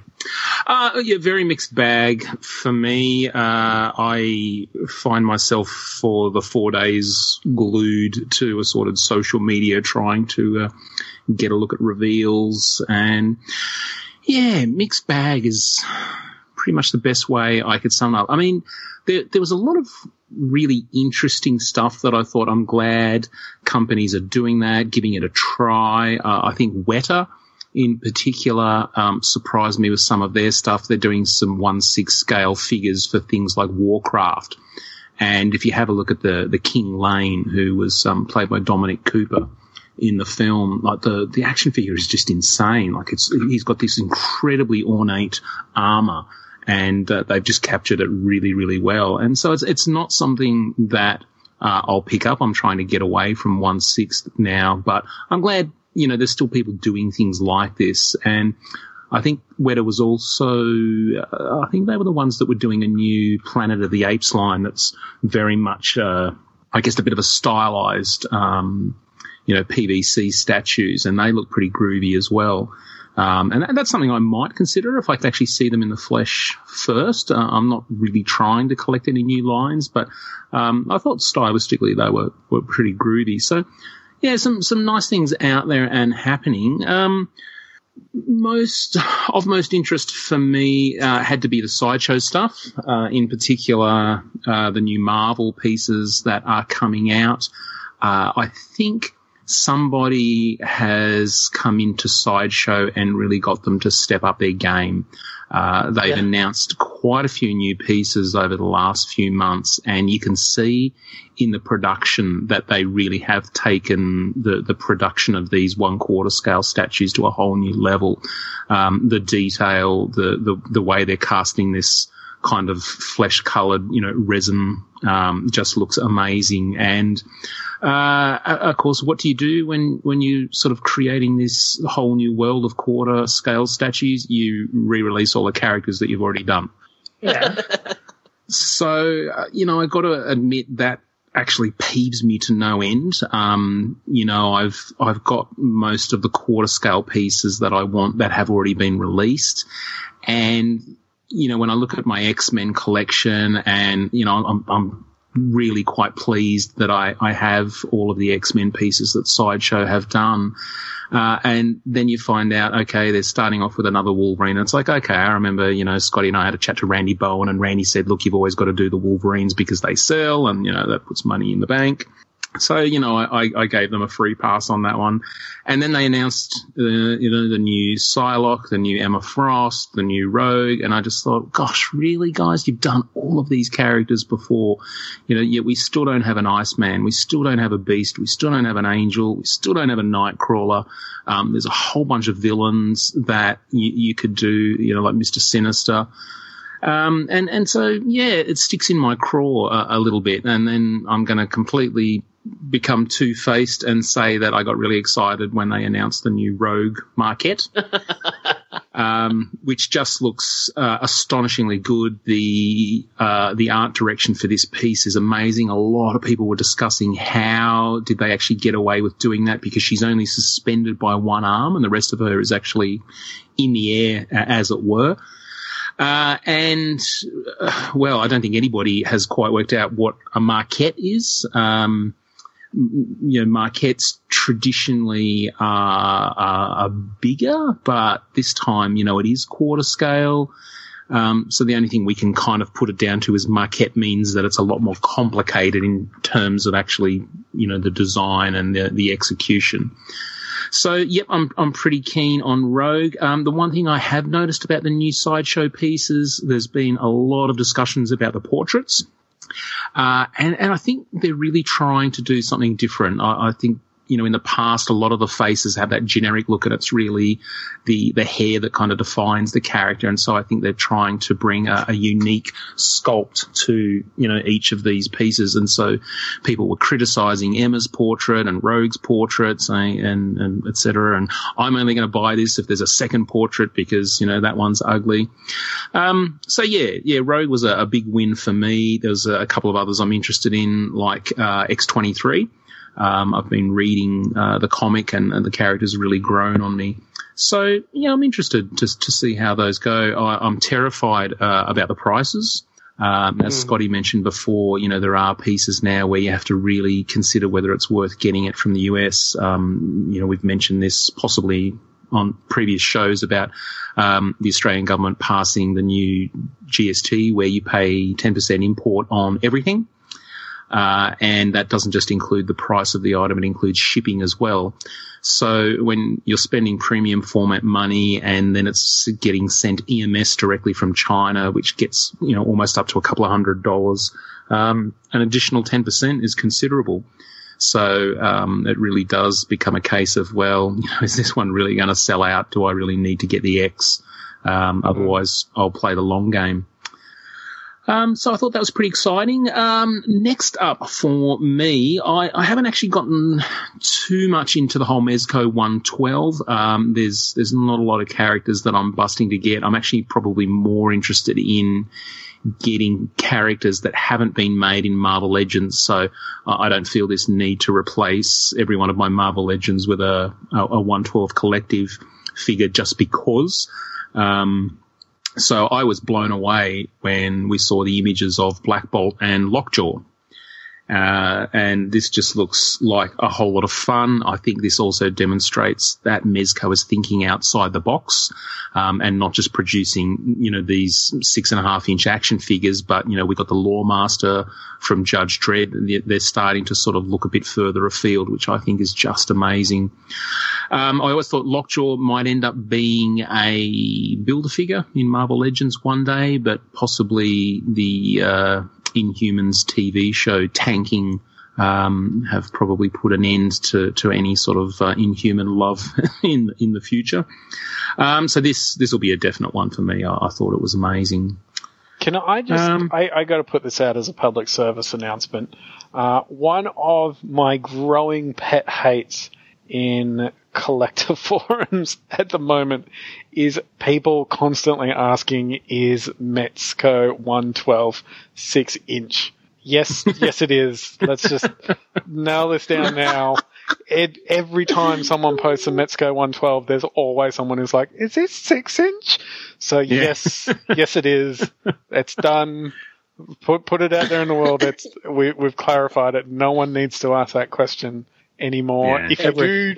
uh, yeah, very mixed bag for me. Uh, I find myself for the four days glued to a sort of social media, trying to uh, get a look at reveals, and yeah, mixed bag is pretty much the best way I could sum up. I mean, there, there was a lot of really interesting stuff that I thought I'm glad companies are doing that, giving it a try. Uh, I think Weta in particular um, surprised me with some of their stuff. They're doing some one six scale figures for things like Warcraft. And if you have a look at the the King Llane, who was um, played by Dominic Cooper in the film, like the the action figure is just insane. Like it's he's got this incredibly ornate armor and uh, they've just captured it really, really well. And so it's it's not something that uh, I'll pick up. I'm trying to get away from one sixth now, but I'm glad you know there's still people doing things like this. And I think Weta was also uh, I think they were the ones that were doing a new Planet of the Apes line that's very much uh, I guess a bit of a stylized. Um, you know, PVC statues, and they look pretty groovy as well. Um, and that's something I might consider if I could actually see them in the flesh first. Uh, I'm not really trying to collect any new lines, but um, I thought stylistically they were, were pretty groovy. So, yeah, some some nice things out there and happening. Um, most of most interest for me uh, had to be the sideshow stuff, uh, in particular uh, the new Marvel pieces that are coming out. Uh, I think somebody has come into sideshow and really got them to step up their game. Uh, they've yeah. announced quite a few new pieces over the last few months, and you can see in the production that they really have taken the, the production of these one quarter scale statues to a whole new level. Um, the detail, the, the, the way they're casting this kind of flesh colored, you know, resin, um, just looks amazing. And, uh, of course, what do you do when, when you sort of creating this whole new world of quarter scale statues? You re-release all the characters that you've already done. Yeah. so, uh, you know, I've got to admit that actually peeves me to no end. Um, you know, I've I've got most of the quarter scale pieces that I want that have already been released, and you know, when I look at my X Men collection, and you know, I'm, I'm really quite pleased that I, I have all of the X Men pieces that Sideshow have done. Uh, and then you find out, okay, they're starting off with another Wolverine. And it's like, okay, I remember, you know, Scotty and I had a chat to Randy Bowen, and Randy said, look, you've always got to do the Wolverines because they sell, and you know that puts money in the bank. So you know, I, I gave them a free pass on that one, and then they announced, uh, you know, the new Psylocke, the new Emma Frost, the new Rogue, and I just thought, gosh, really, guys, you've done all of these characters before, you know, yet we still don't have an Iceman, we still don't have a Beast, we still don't have an Angel, we still don't have a Nightcrawler. Um, there's a whole bunch of villains that you, you could do, you know, like Mister Sinister. Um, and, and so, yeah, it sticks in my craw a, a little bit. And then I'm going to completely become two faced and say that I got really excited when they announced the new Rogue Maquette, um, which just looks uh, astonishingly good. The uh, the art direction for this piece is amazing. A lot of people were discussing how did they actually get away with doing that because she's only suspended by one arm and the rest of her is actually in the air, as it were. Uh, and uh, well, I don't think anybody has quite worked out what a maquette is. Um, you know, maquettes traditionally are, are, are, bigger, but this time, you know, it is quarter scale. Um, so the only thing we can kind of put it down to is maquette means that it's a lot more complicated in terms of actually, you know, the design and the, the execution. So, yep, I'm I'm pretty keen on Rogue. Um, the one thing I have noticed about the new sideshow pieces, there's been a lot of discussions about the portraits. Uh, and, and I think they're really trying to do something different. I, I think you know, in the past, a lot of the faces have that generic look, and it's really the the hair that kind of defines the character. And so I think they're trying to bring a, a unique sculpt to you know each of these pieces. And so people were criticizing Emma's portrait and Rogue's portrait, saying and and etc. And I'm only going to buy this if there's a second portrait because you know that one's ugly. Um, so yeah, yeah, Rogue was a, a, big win for me. There's a, a couple of others I'm interested in, like uh, X23. Um, I've been reading uh, the comic, and, and, the characters really grown on me. So yeah, I'm interested to to see how those go. I, am terrified uh, about the prices. Um, as mm. Scotty mentioned before, you know there are pieces now where you have to really consider whether it's worth getting it from the US. Um, you know, we've mentioned this possibly on previous shows about um, the Australian government passing the new GST, where you pay 10% import on everything. Uh, and that doesn't just include the price of the item, it includes shipping as well. So when you're spending premium format money and then it's getting sent EMS directly from China, which gets, you know, almost up to a couple of hundred dollars, um, an additional 10% is considerable. So um, it really does become a case of, well, you know, is this one really going to sell out? Do I really need to get the X? Um, mm-hmm. Otherwise, I'll play the long game. Um, so I thought that was pretty exciting. Um, next up for me, I, I, haven't actually gotten too much into the whole Mezco 112. Um, there's there's not a lot of characters that I'm busting to get. I'm actually probably more interested in getting characters that haven't been made in Marvel Legends. So I don't feel this need to replace every one of my Marvel Legends with a, a, a 112 collective figure just because. Um, so I was blown away when we saw the images of Black Bolt and Lockjaw. Uh, and this just looks like a whole lot of fun. I think this also demonstrates that Mezco is thinking outside the box um, and not just producing, you know, these six and a half inch action figures, but you know, we got the Lawmaster from Judge Dredd. They're starting to sort of look a bit further afield, which I think is just amazing. Um, I always thought Lockjaw might end up being a builder figure in Marvel Legends one day, but possibly the uh, Inhumans TV show tanking um, have probably put an end to, to any sort of uh, inhuman love in in the future. Um, so this this will be a definite one for me. I, I thought it was amazing. Can I just? Um, I, I got to put this out as a public service announcement. Uh, one of my growing pet hates in collector forums at the moment is people constantly asking, is Mezco 112 6 inch? Yes, yes it is. Let's just nail this down now. Ed, every time someone posts a Mezco 112, there's always someone who's like, is this 6 inch? So yeah. yes, yes it is. It's done. Put, put it out there in the world. It's, we, we've clarified it. No one needs to ask that question anymore. Yeah. If you do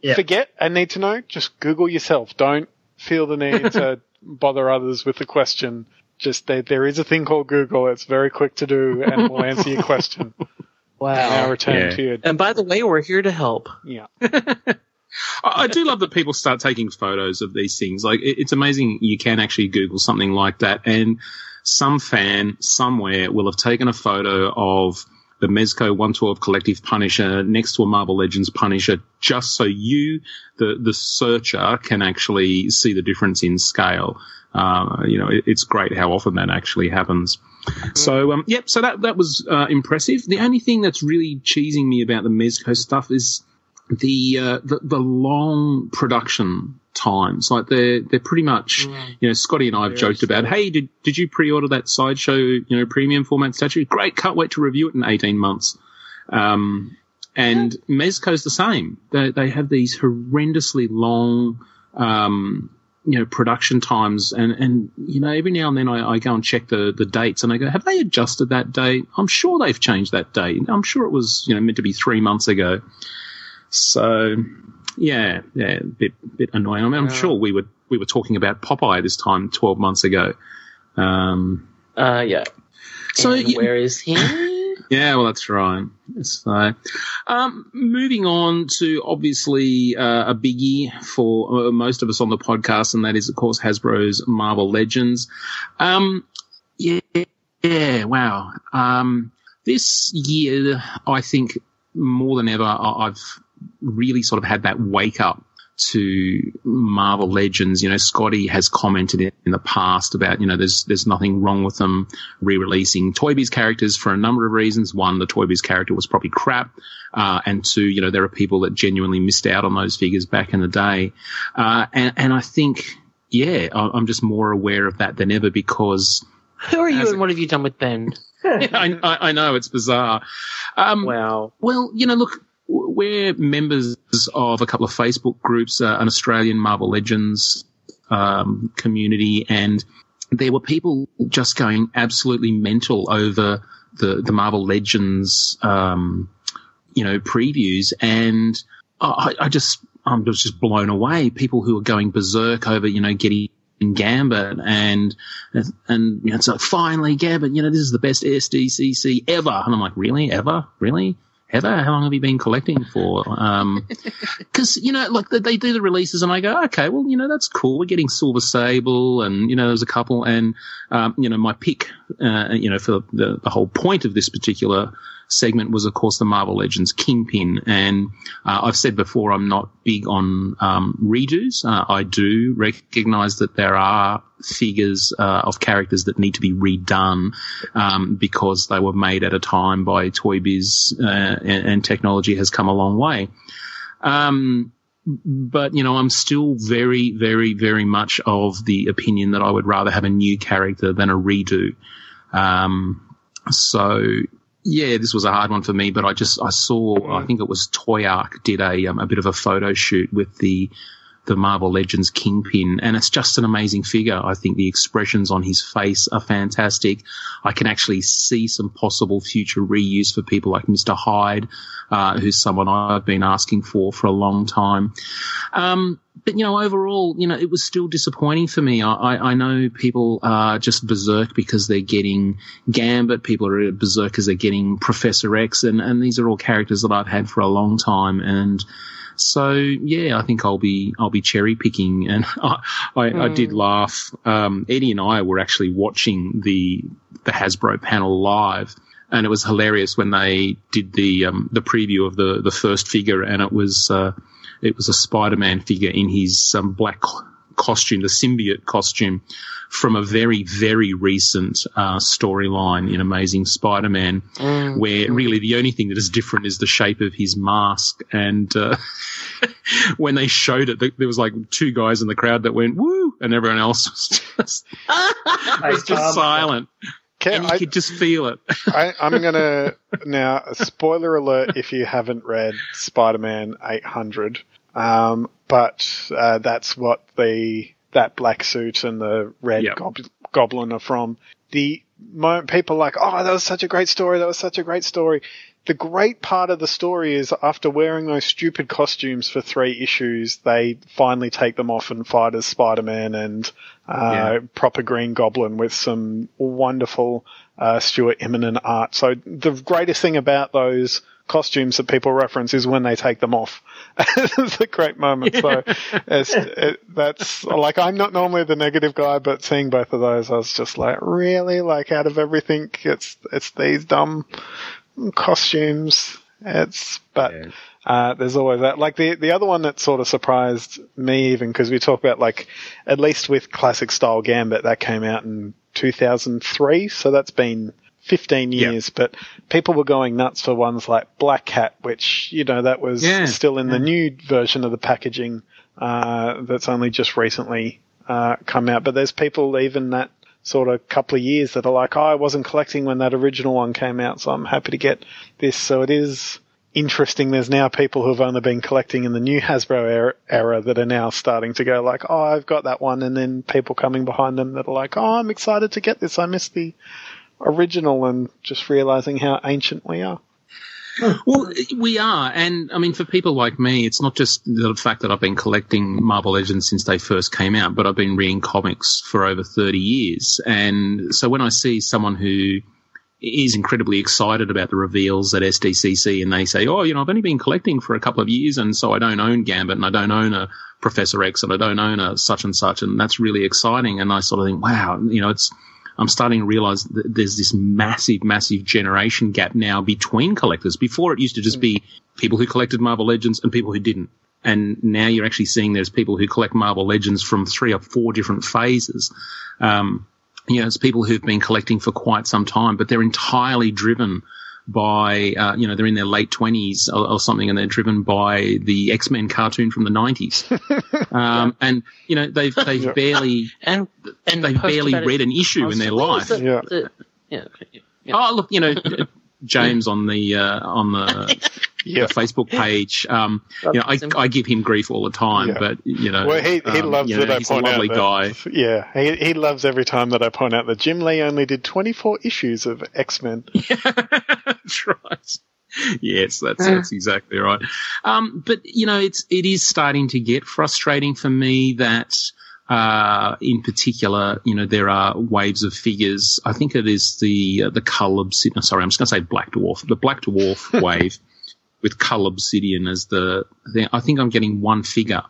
yeah. forget and need to know, just Google yourself. Don't feel the need to bother others with the question. Just there, there is a thing called Google. It's very quick to do and will answer your question. Wow. Now return yeah. to you. And by the way, we're here to help. Yeah. I do love that people start taking photos of these things. Like it's amazing you can actually Google something like that, and some fan somewhere will have taken a photo of the Mezco 112 Collective Punisher next to a Marvel Legends Punisher, just so you, the the searcher, can actually see the difference in scale. Uh, you know, it, it's great how often that actually happens. So, um, yep. So that that was uh, impressive. The only thing that's really cheesing me about the Mezco stuff is the, uh, the the long production times. Like they're they're pretty much you know Scotty and I have joked about. Hey, did did you pre-order that sideshow you know premium format statue? Great, can't wait to review it in eighteen months. Um, and. Mezco's the same. They they have these horrendously long. Um, you know, production times and, and, you know, every now and then I, I go and check the, the dates and I go, have they adjusted that date? I'm sure they've changed that date. I'm sure it was, you know, meant to be three months ago. So, yeah, yeah, a bit bit annoying. I mean, I'm sure we were we were talking about Popeye this time 12 months ago. Um, uh, yeah. So you, where is he? yeah, well, that's right. So, um, moving on to obviously uh, a biggie for uh, most of us on the podcast, and that is, of course, Hasbro's Marvel Legends. Um, yeah, yeah, wow. Um, this year, I think more than ever, I've really sort of had that wake up to Marvel Legends. You know, Scotty has commented in the past about, you know, there's, there's nothing wrong with them re-releasing Toy Biz characters for a number of reasons. One, the Toy Biz character was probably crap. Uh, and two, you know, there are people that genuinely missed out on those figures back in the day. Uh, and, and I think, yeah, I'm just more aware of that than ever because. Who are you and what have you done with Ben? I, I, know, it's bizarre. Um, wow. Well, you know, look, we're members of a couple of Facebook groups, uh, an Australian Marvel Legends um, community, and there were people just going absolutely mental over the the Marvel Legends, um, you know, previews, and I, I just I was just blown away. People who are going berserk over, you know, getting Gambit and and you know, it's like finally Gambit, you know, this is the best SDCC ever, and I'm like, really, ever, really? Ever? How long have you been collecting for? Because, um, you know, like they do the releases and I go, okay, well, you know, that's cool. We're getting Silver Sable and, you know, there's a couple. And, um, you know, my pick, uh, you know, for the, the whole point of this particular segment was, of course, the Marvel Legends Kingpin. And uh, I've said before, I'm not big on um, redos. Uh, I do recognize that there are figures uh, of characters that need to be redone um, because they were made at a time by Toy Biz uh, and, and, technology has come a long way. Um, but you know, I'm still very, very, very much of the opinion that I would rather have a new character than a redo. Um, so yeah, this was a hard one for me, but I just I saw I think it was Toy Ark did a um, a bit of a photo shoot with the the Marvel Legends Kingpin, and it's just an amazing figure. I think the expressions on his face are fantastic. I can actually see some possible future reuse for people like Mister Hyde, uh, who's someone I've been asking for for a long time. Um, but you know, overall, you know, it was still disappointing for me. I, I know people are just berserk because they're getting Gambit. People are berserk because they're getting Professor X, and, and these are all characters that I've had for a long time. And so, yeah, I think I'll be I'll be cherry picking. And I I, mm. I did hmm. laugh. Um, Eddie and I were actually watching the the Hasbro panel live and it was hilarious when they did the um, the preview of the the first figure, and it was uh, it was a Spider-Man figure in his um, black costume, the symbiote costume from a very, very recent uh, storyline in Amazing Spider-Man, mm. where really the only thing that is different is the shape of his mask. And uh, when they showed it, there was like two guys in the crowd that went "woo," and everyone else was just, was just silent. Can, and you I, could just feel it. I, am gonna now. Spoiler alert! If you haven't read Spider-Man 800, um, but uh, that's what the that black suit and the red yep. gob- goblin are from. The moment people are like, oh, that was such a great story. That was such a great story. The great part of the story is after wearing those stupid costumes for three issues, they finally take them off and fight as Spider-Man and uh, yeah. proper Green Goblin with some wonderful uh, Stuart Immonen art. So the greatest thing about those costumes that people reference is when they take them off. it's a great moment. So it, that's like I'm not normally the negative guy, but seeing both of those, I was just like, really? Like out of everything, it's it's these dumb costumes. It's but. Yeah. Uh, there's always that. Like the the other one that sort of surprised me, even because we talk about like at least with classic style Gambit that came out in 2003, so that's been 15 years, yep. but people were going nuts for ones like Black Cat, which, you know, that was yeah. still in yeah. the new version of the packaging, uh, that's only just recently, uh, come out. But there's people even that sort of couple of years that are like, oh, I wasn't collecting when that original one came out, so I'm happy to get this. So it is interesting. There's now people who've only been collecting in the new Hasbro era, era that are now starting to go like, oh, I've got that one. And then people coming behind them that are like, oh, I'm excited to get this. I missed the, original and just realizing how ancient we are. Well, we are, and I mean, for people like me, it's not just the fact that I've been collecting Marvel Legends since they first came out, but I've been reading comics for over 30 years. And so when I see someone who is incredibly excited about the reveals at SDCC and they say, oh, you know, I've only been collecting for a couple of years and so I don't own Gambit and I don't own a Professor X and I don't own a such and such and that's really exciting. And I sort of think, wow, you know, it's, I'm starting to realize that there's this massive, massive generation gap now between collectors. Before it used to just be people who collected Marvel Legends and people who didn't. And now you're actually seeing there's people who collect Marvel Legends from three or four different phases. Um, you know, it's people who've been collecting for quite some time, but they're entirely driven by, uh, you know, they're in their late 20s or, or, something and they're driven by the X Men cartoon from the 90s. um, yeah. And, you know, they've, they've yeah. barely, and, and they've barely read an issue in their life. The, yeah. The, yeah. Oh, look, you know, James on the, uh, on the, yeah. Facebook page. Um, you know, I, I give him grief all the time, yeah. but you know, well, he, he um, loves that know, I point out that, guy. Yeah, he he loves every time that I point out that Jim Lee only did 24 issues of X Men. that's right. Yes, that's that's exactly right. Um, but you know, it's it is starting to get frustrating for me that. Uh, in particular, you know, there are waves of figures. I think it is the uh, the Cull Obsidian. Sorry, I'm just going to say Black Dwarf. The Black Dwarf wave with Cull Obsidian as the, the, I think I'm getting one figure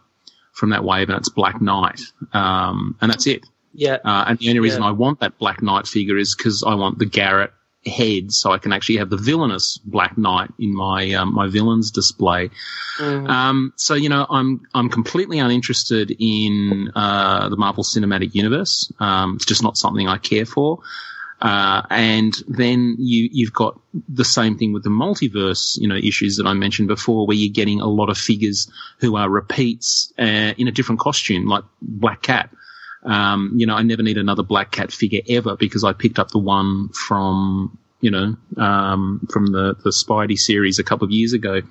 from that wave, and it's Black Knight, um, and that's it. Yeah. Uh, and the only reason yeah. I want that Black Knight figure is because I want the Garrett head, so I can actually have the villainous Black Knight in my um, my villains display. Mm. Um, so you know, I'm I'm completely uninterested in uh, the Marvel Cinematic Universe. Um, it's just not something I care for. Uh, and then you, you've got the same thing with the multiverse, you know, issues that I mentioned before, where you're getting a lot of figures who are repeats uh, in a different costume, like Black Cat. Um, you know, I never need another Black Cat figure ever because I picked up the one from, you know, um, from the, the Spidey series a couple of years ago.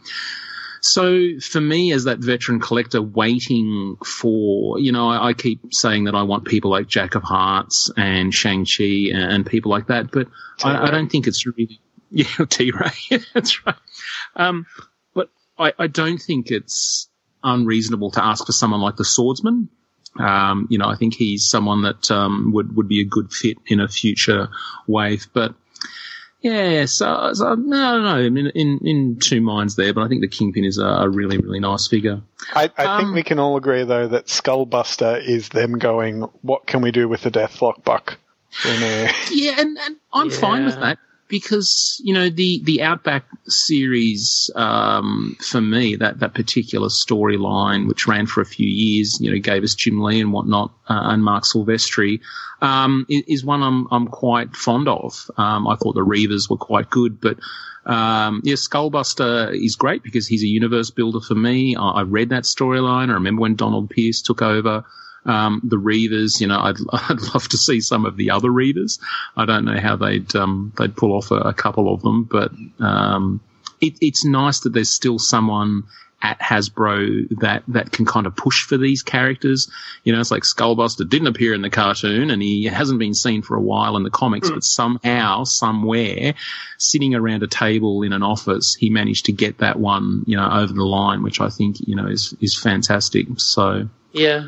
So for me, as that veteran collector, waiting for you know, I, I keep saying that I want people like Jack of Hearts and Shang Chi and, and people like that, but I, I, don't think it's really yeah T Ray. that's right. Um, but I, I don't think it's unreasonable to ask for someone like the Swordsman. Um, you know, I think he's someone that um, would would be a good fit in a future wave, but yeah, so, so no, no, I'm in, in, in two minds there, but I think the Kingpin is a, a really, really nice figure. I, I um, think we can all agree, though, that Skullbuster is them going, what can we do with the Deathlok buck? yeah, and, and I'm yeah. fine with that because you know the the Outback series um, for me that that particular storyline which ran for a few years you know gave us Jim Lee and whatnot uh, and Marc Silvestri um, is, one I'm I'm quite fond of. Um, I thought the Reavers were quite good, but um, yeah, Skullbuster is great because he's a universe builder for me. I, I read that storyline. I remember when Donald Pierce took over um, the Reavers, You know, I'd, I'd love to see some of the other Reavers. I don't know how they'd um, they'd pull off a, a, couple of them, but um, it, it's nice that there's still someone at Hasbro that that can kind of push for these characters. You know, it's like Skullbuster didn't appear in the cartoon and he hasn't been seen for a while in the comics, mm. but somehow, somewhere, sitting around a table in an office, he managed to get that one, you know, over the line, which I think, you know, is is fantastic. So Yeah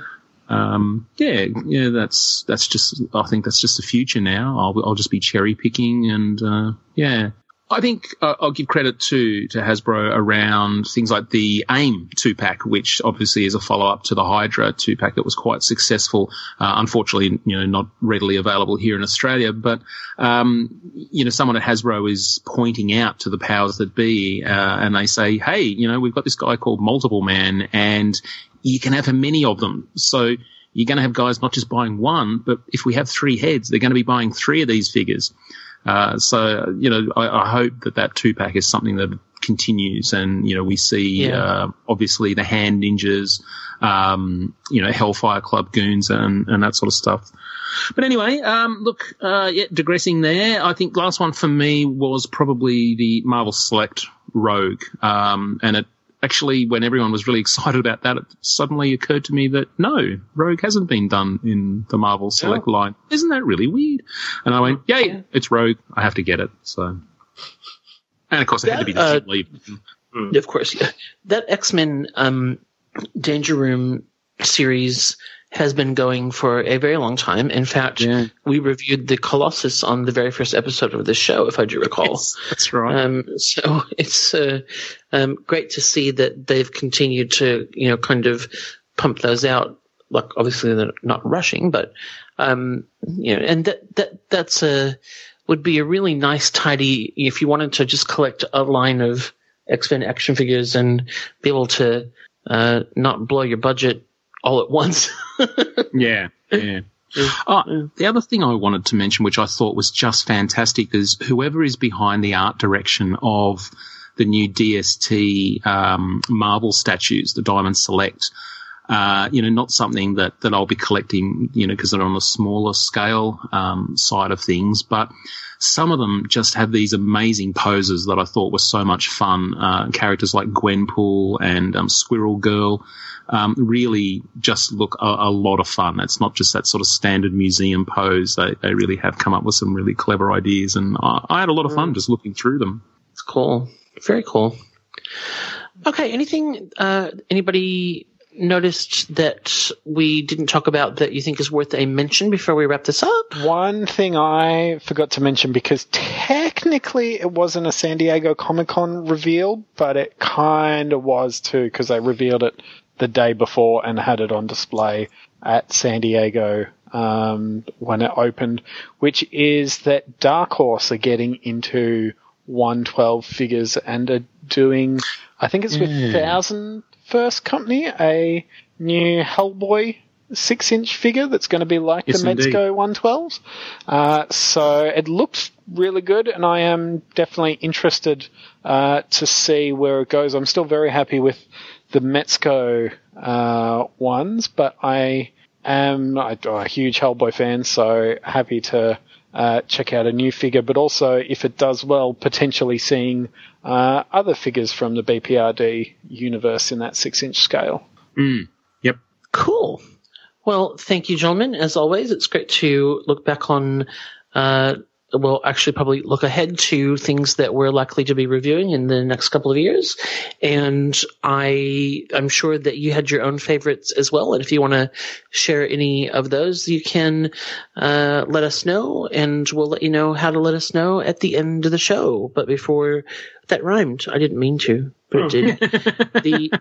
um, yeah, yeah, that's that's just. I think that's just the future now. I'll I'll just be cherry picking, and uh, yeah, I think uh, I'll give credit to to Hasbro around things like the AIM two pack, which obviously is a follow up to the Hydra two pack that was quite successful. Uh, unfortunately, you know, not readily available here in Australia, but um, you know, someone at Hasbro is pointing out to the powers that be, uh, and they say, "Hey, you know, we've got this guy called Multiple Man, and you can have many of them. So you're going to have guys not just buying one, but if we have three heads, they're going to be buying three of these figures. Uh, so, you know, I, I, hope that that two pack is something that continues and, you know, we see, yeah. uh, obviously the hand ninjas, um, you know, Hellfire Club goons and, and that sort of stuff. But anyway, um, look, uh, yeah, digressing there. I think last one for me was probably the Marvel Select Rogue. Um, and it actually, when everyone was really excited about that, it suddenly occurred to me that no, Rogue hasn't been done in the Marvel Select oh. line. Isn't that really weird? And I went, yay, yeah. it's Rogue. I have to get it. So, and of course, it had to be the uh, lead. Mm. Of course, yeah. That X Men um, Danger Room series has been going for a very long time. In fact, yeah. we reviewed the Colossus on the very first episode of the show, if I do recall. Yes, that's right. Um, so it's uh, um, great to see that they've continued to, you know, kind of pump those out. Like obviously they're not rushing, but um, you know, and that that that's a would be a really nice, tidy. If you wanted to just collect a line of X Men action figures and be able to uh, not blow your budget all at once. yeah, yeah. Oh, the other thing I wanted to mention, which I thought was just fantastic, is whoever is behind the art direction of the new DST um, Marvel statues, the Diamond Select. Uh, you know, not something that, that I'll be collecting, you know, because they're on a smaller scale um, side of things. But some of them just have these amazing poses that I thought were so much fun. Uh, characters like Gwenpool and um, Squirrel Girl um, really just look a, a, lot of fun. It's not just that sort of standard museum pose. They, they really have come up with some really clever ideas, and I, I had a lot of fun mm. just looking through them. It's cool. Very cool. Okay, anything, uh, anybody noticed that we didn't talk about that you think is worth a mention before we wrap this up? One thing I forgot to mention because technically it wasn't a San Diego Comic Con reveal, but it kind of was too because they revealed it the day before and had it on display at San Diego um, when it opened, which is that Dark Horse are getting into 112 figures and are doing, I think it's with mm. Thousand First Company, a new Hellboy six inch figure that's going to be like yes, the Mezco 112s. Uh, so it looks really good, and I am definitely interested uh, to see where it goes. I'm still very happy with the Mezco uh, ones, but I am a, a huge Hellboy fan, so happy to uh, check out a new figure, but also if it does well, potentially seeing uh, other figures from the BPRD universe in that six inch scale. Mm. Yep. Cool. Well, thank you, gentlemen. As always, it's great to look back on uh, we'll actually probably look ahead to things that we're likely to be reviewing in the next couple of years. And I, I'm sure that you had your own favorites as well. And if you want to share any of those, you can uh, let us know, and we'll let you know how to let us know at the end of the show. But before that rhymed, I didn't mean to, but it did. the,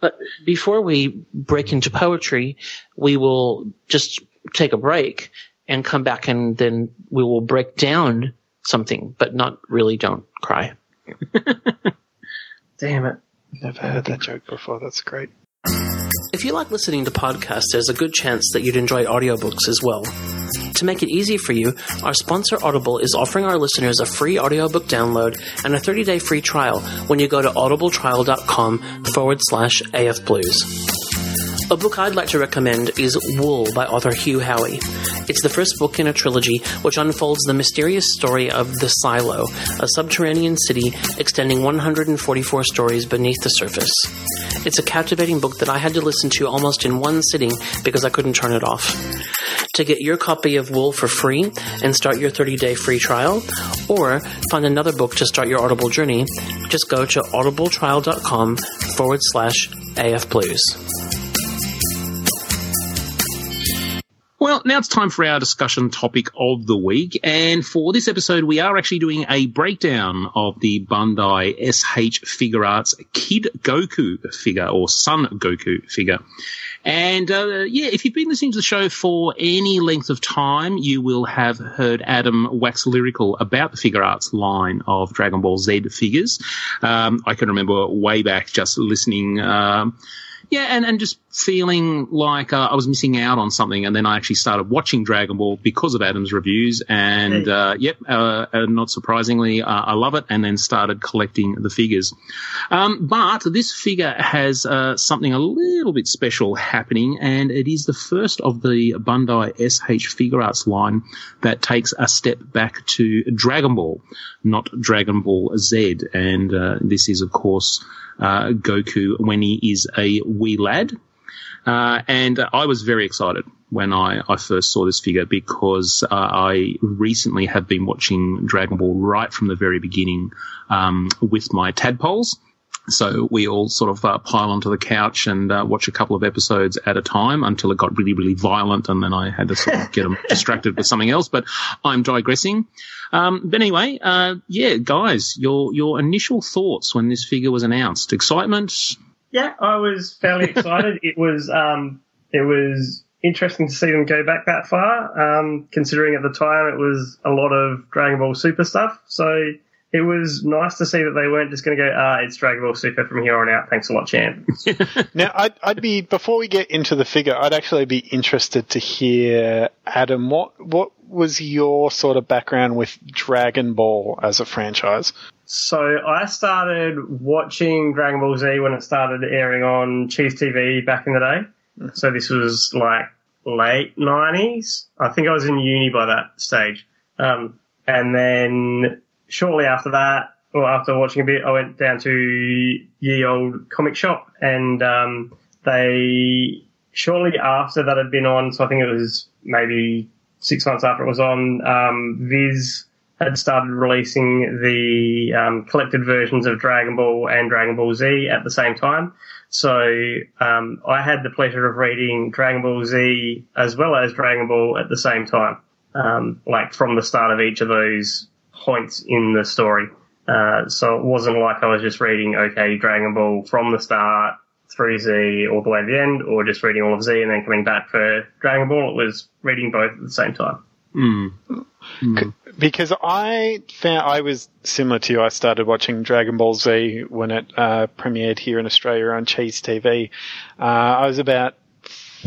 but before we break into poetry, we will just take a break and come back and then we will break down something, but not really don't cry. Damn it. Never heard that joke before. That's great. If you like listening to podcasts, there's a good chance that you'd enjoy audiobooks as well. To make it easy for you, our sponsor Audible is offering our listeners a free audiobook download and a 30-day free trial when you go to audibletrial.com forward slash afblues. A book I'd like to recommend is Wool by author Hugh Howey. It's the first book in a trilogy which unfolds the mysterious story of the Silo, a subterranean city extending 144 stories beneath the surface. It's a captivating book that I had to listen to almost in one sitting because I couldn't turn it off. To get your copy of Wool for free and start your 30 day free trial, or find another book to start your Audible journey, just go to audibletrial.com forward slash afblues. Well, now it's time for our discussion topic of the week. And for this episode, we are actually doing a breakdown of the Bandai SH Figure Arts Kid Goku figure or Son Goku figure. And uh, yeah, if you've been listening to the show for any length of time, you will have heard Adam wax lyrical about the figure arts line of Dragon Ball Z figures. Um, I can remember way back just listening. Um, yeah, and, and just feeling like uh, I was missing out on something, and then I actually started watching Dragon Ball because of Adam's reviews, and uh, yep, uh, not surprisingly, uh, I love it, and then started collecting the figures. Um, but this figure has uh, something a little bit special happening, and it is the first of the Bandai SH Figure Arts line that takes a step back to Dragon Ball, not Dragon Ball Z, and uh, this is of course Goku when he is a wee lad. Uh, and I was very excited when I, I first saw this figure because uh, I recently have been watching Dragon Ball right from the very beginning um, with my tadpoles. So we all sort of uh, pile onto the couch and uh, watch a couple of episodes at a time until it got really, really violent, and then I had to sort of get them distracted with something else. But I'm digressing. Um, but anyway, uh, yeah, guys, your your initial thoughts when this figure was announced? Excitement? Yeah, I was fairly excited. it was um, it was interesting to see them go back that far, um, considering at the time it was a lot of Dragon Ball Super stuff. So it was nice to see that they weren't just going to go, ah, it's Dragon Ball Super from here on out. Thanks a lot, champ. now, I'd, I'd be before we get into the figure, I'd actually be interested to hear Adam. What what was your sort of background with Dragon Ball as a franchise? So I started watching Dragon Ball Z when it started airing on Cheez TV back in the day. So this was like late nineties. I think I was in uni by that stage. Um, and then shortly after that, or after watching a bit, I went down to ye old comic shop, and um, they shortly after that had been on. So I think it was maybe six months after it was on. Um, Viz had started releasing the um, collected versions of Dragon Ball and Dragon Ball Z at the same time. So um, I had the pleasure of reading Dragon Ball Z as well as Dragon Ball at the same time, um, like from the start of each of those points in the story. Uh, so it wasn't like I was just reading, okay, Dragon Ball from the start through Z all the way to the end, or just reading all of Z and then coming back for Dragon Ball. It was reading both at the same time. Mm. Mm. Because I found I was similar to you. I started watching Dragon Ball Z when it uh, premiered here in Australia on Cheez TV. Uh, I was about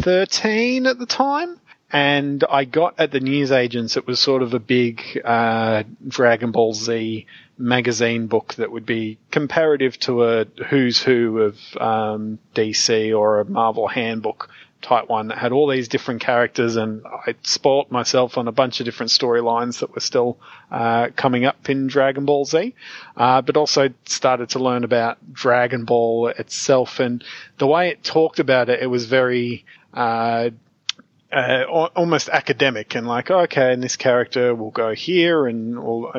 13 at the time and I got at the newsagents. It was sort of a big uh, Dragon Ball Z magazine book that would be comparative to a who's who of um, DC or a Marvel handbook type one that had all these different characters, and I spoilt myself on a bunch of different storylines that were still uh, coming up in Dragon Ball Z, uh, but also started to learn about Dragon Ball itself and the way it talked about it. It was very uh, uh, almost academic and like, okay, and this character will go here and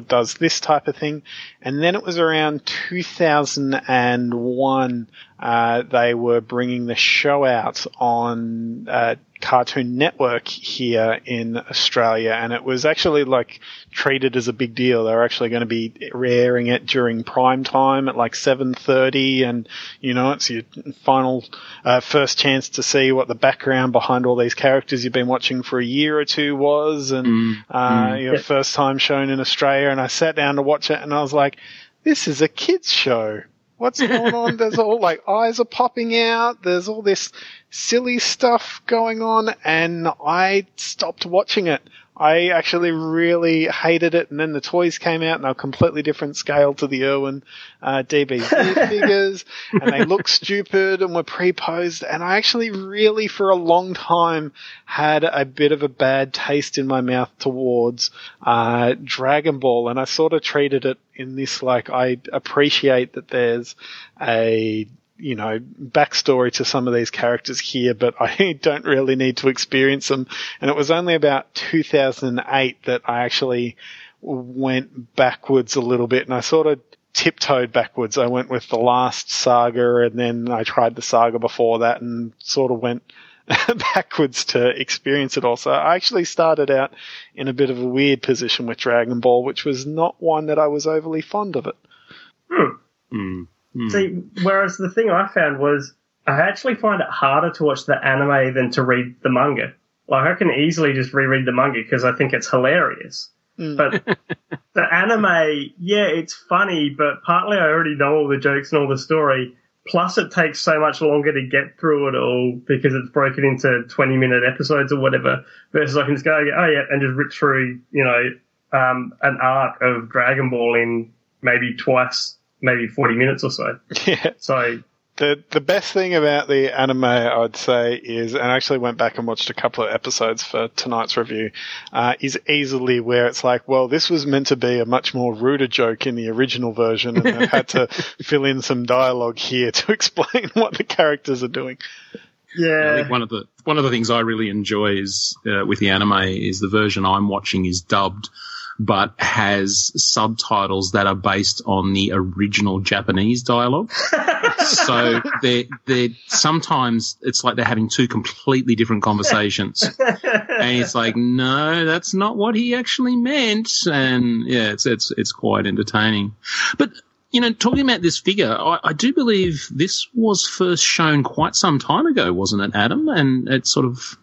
does this type of thing. And then it was around 2001, uh, they were bringing the show out on, uh, Cartoon Network here in Australia, and it was actually like treated as a big deal. They were actually going to be airing it during prime time at like seven thirty, and you know it's your final uh, first chance to see what the background behind all these characters you've been watching for a year or two was, and mm, uh, mm. your first time shown in Australia. And I sat down to watch it, and I was like, "This is a kids show." What's going on? There's all like eyes are popping out. There's all this silly stuff going on, and I stopped watching it. I actually really hated it, and then the toys came out, and they're completely different scale to the Irwin uh, DBZ figures, and they look stupid and were pre-posed, and I actually really, for a long time, had a bit of a bad taste in my mouth towards uh, Dragon Ball, and I sort of treated it in this like I appreciate that there's a you know, backstory to some of these characters here, but I don't really need to experience them. And it was only about 2008 that I actually went backwards a little bit and I sort of tiptoed backwards. I went with the last saga and then I tried the saga before that and sort of went backwards to experience it all. So I actually started out in a bit of a weird position with Dragon Ball, which was not one that I was overly fond of it. Hmm. Mm. Mm. See, whereas the thing I found was I actually find it harder to watch the anime than to read the manga. Like I can easily just reread the manga because I think it's hilarious. Mm. But the anime, yeah, it's funny, but partly I already know all the jokes and all the story. Plus, it takes so much longer to get through it all because it's broken into 20 minute episodes or whatever. Versus I can just go, oh yeah, and just rip through, you know, um, an arc of Dragon Ball in maybe twice maybe 40 minutes or so. Yeah. So the the best thing about the anime, I'd say, is, and I actually went back and watched a couple of episodes for tonight's review, uh, is easily where it's like, well, this was meant to be a much more ruder joke in the original version, and I've had to fill in some dialogue here to explain what the characters are doing. Yeah, I think one of the one of the things I really enjoy is uh, with the anime is the version I'm watching is dubbed but has subtitles that are based on the original Japanese dialogue. so they're, they're sometimes it's like they're having two completely different conversations. and it's like, no, that's not what he actually meant. And yeah, it's, it's, it's quite entertaining. But you know, talking about this figure, I, I, do believe this was first shown quite some time ago, wasn't it, Adam? And it sort of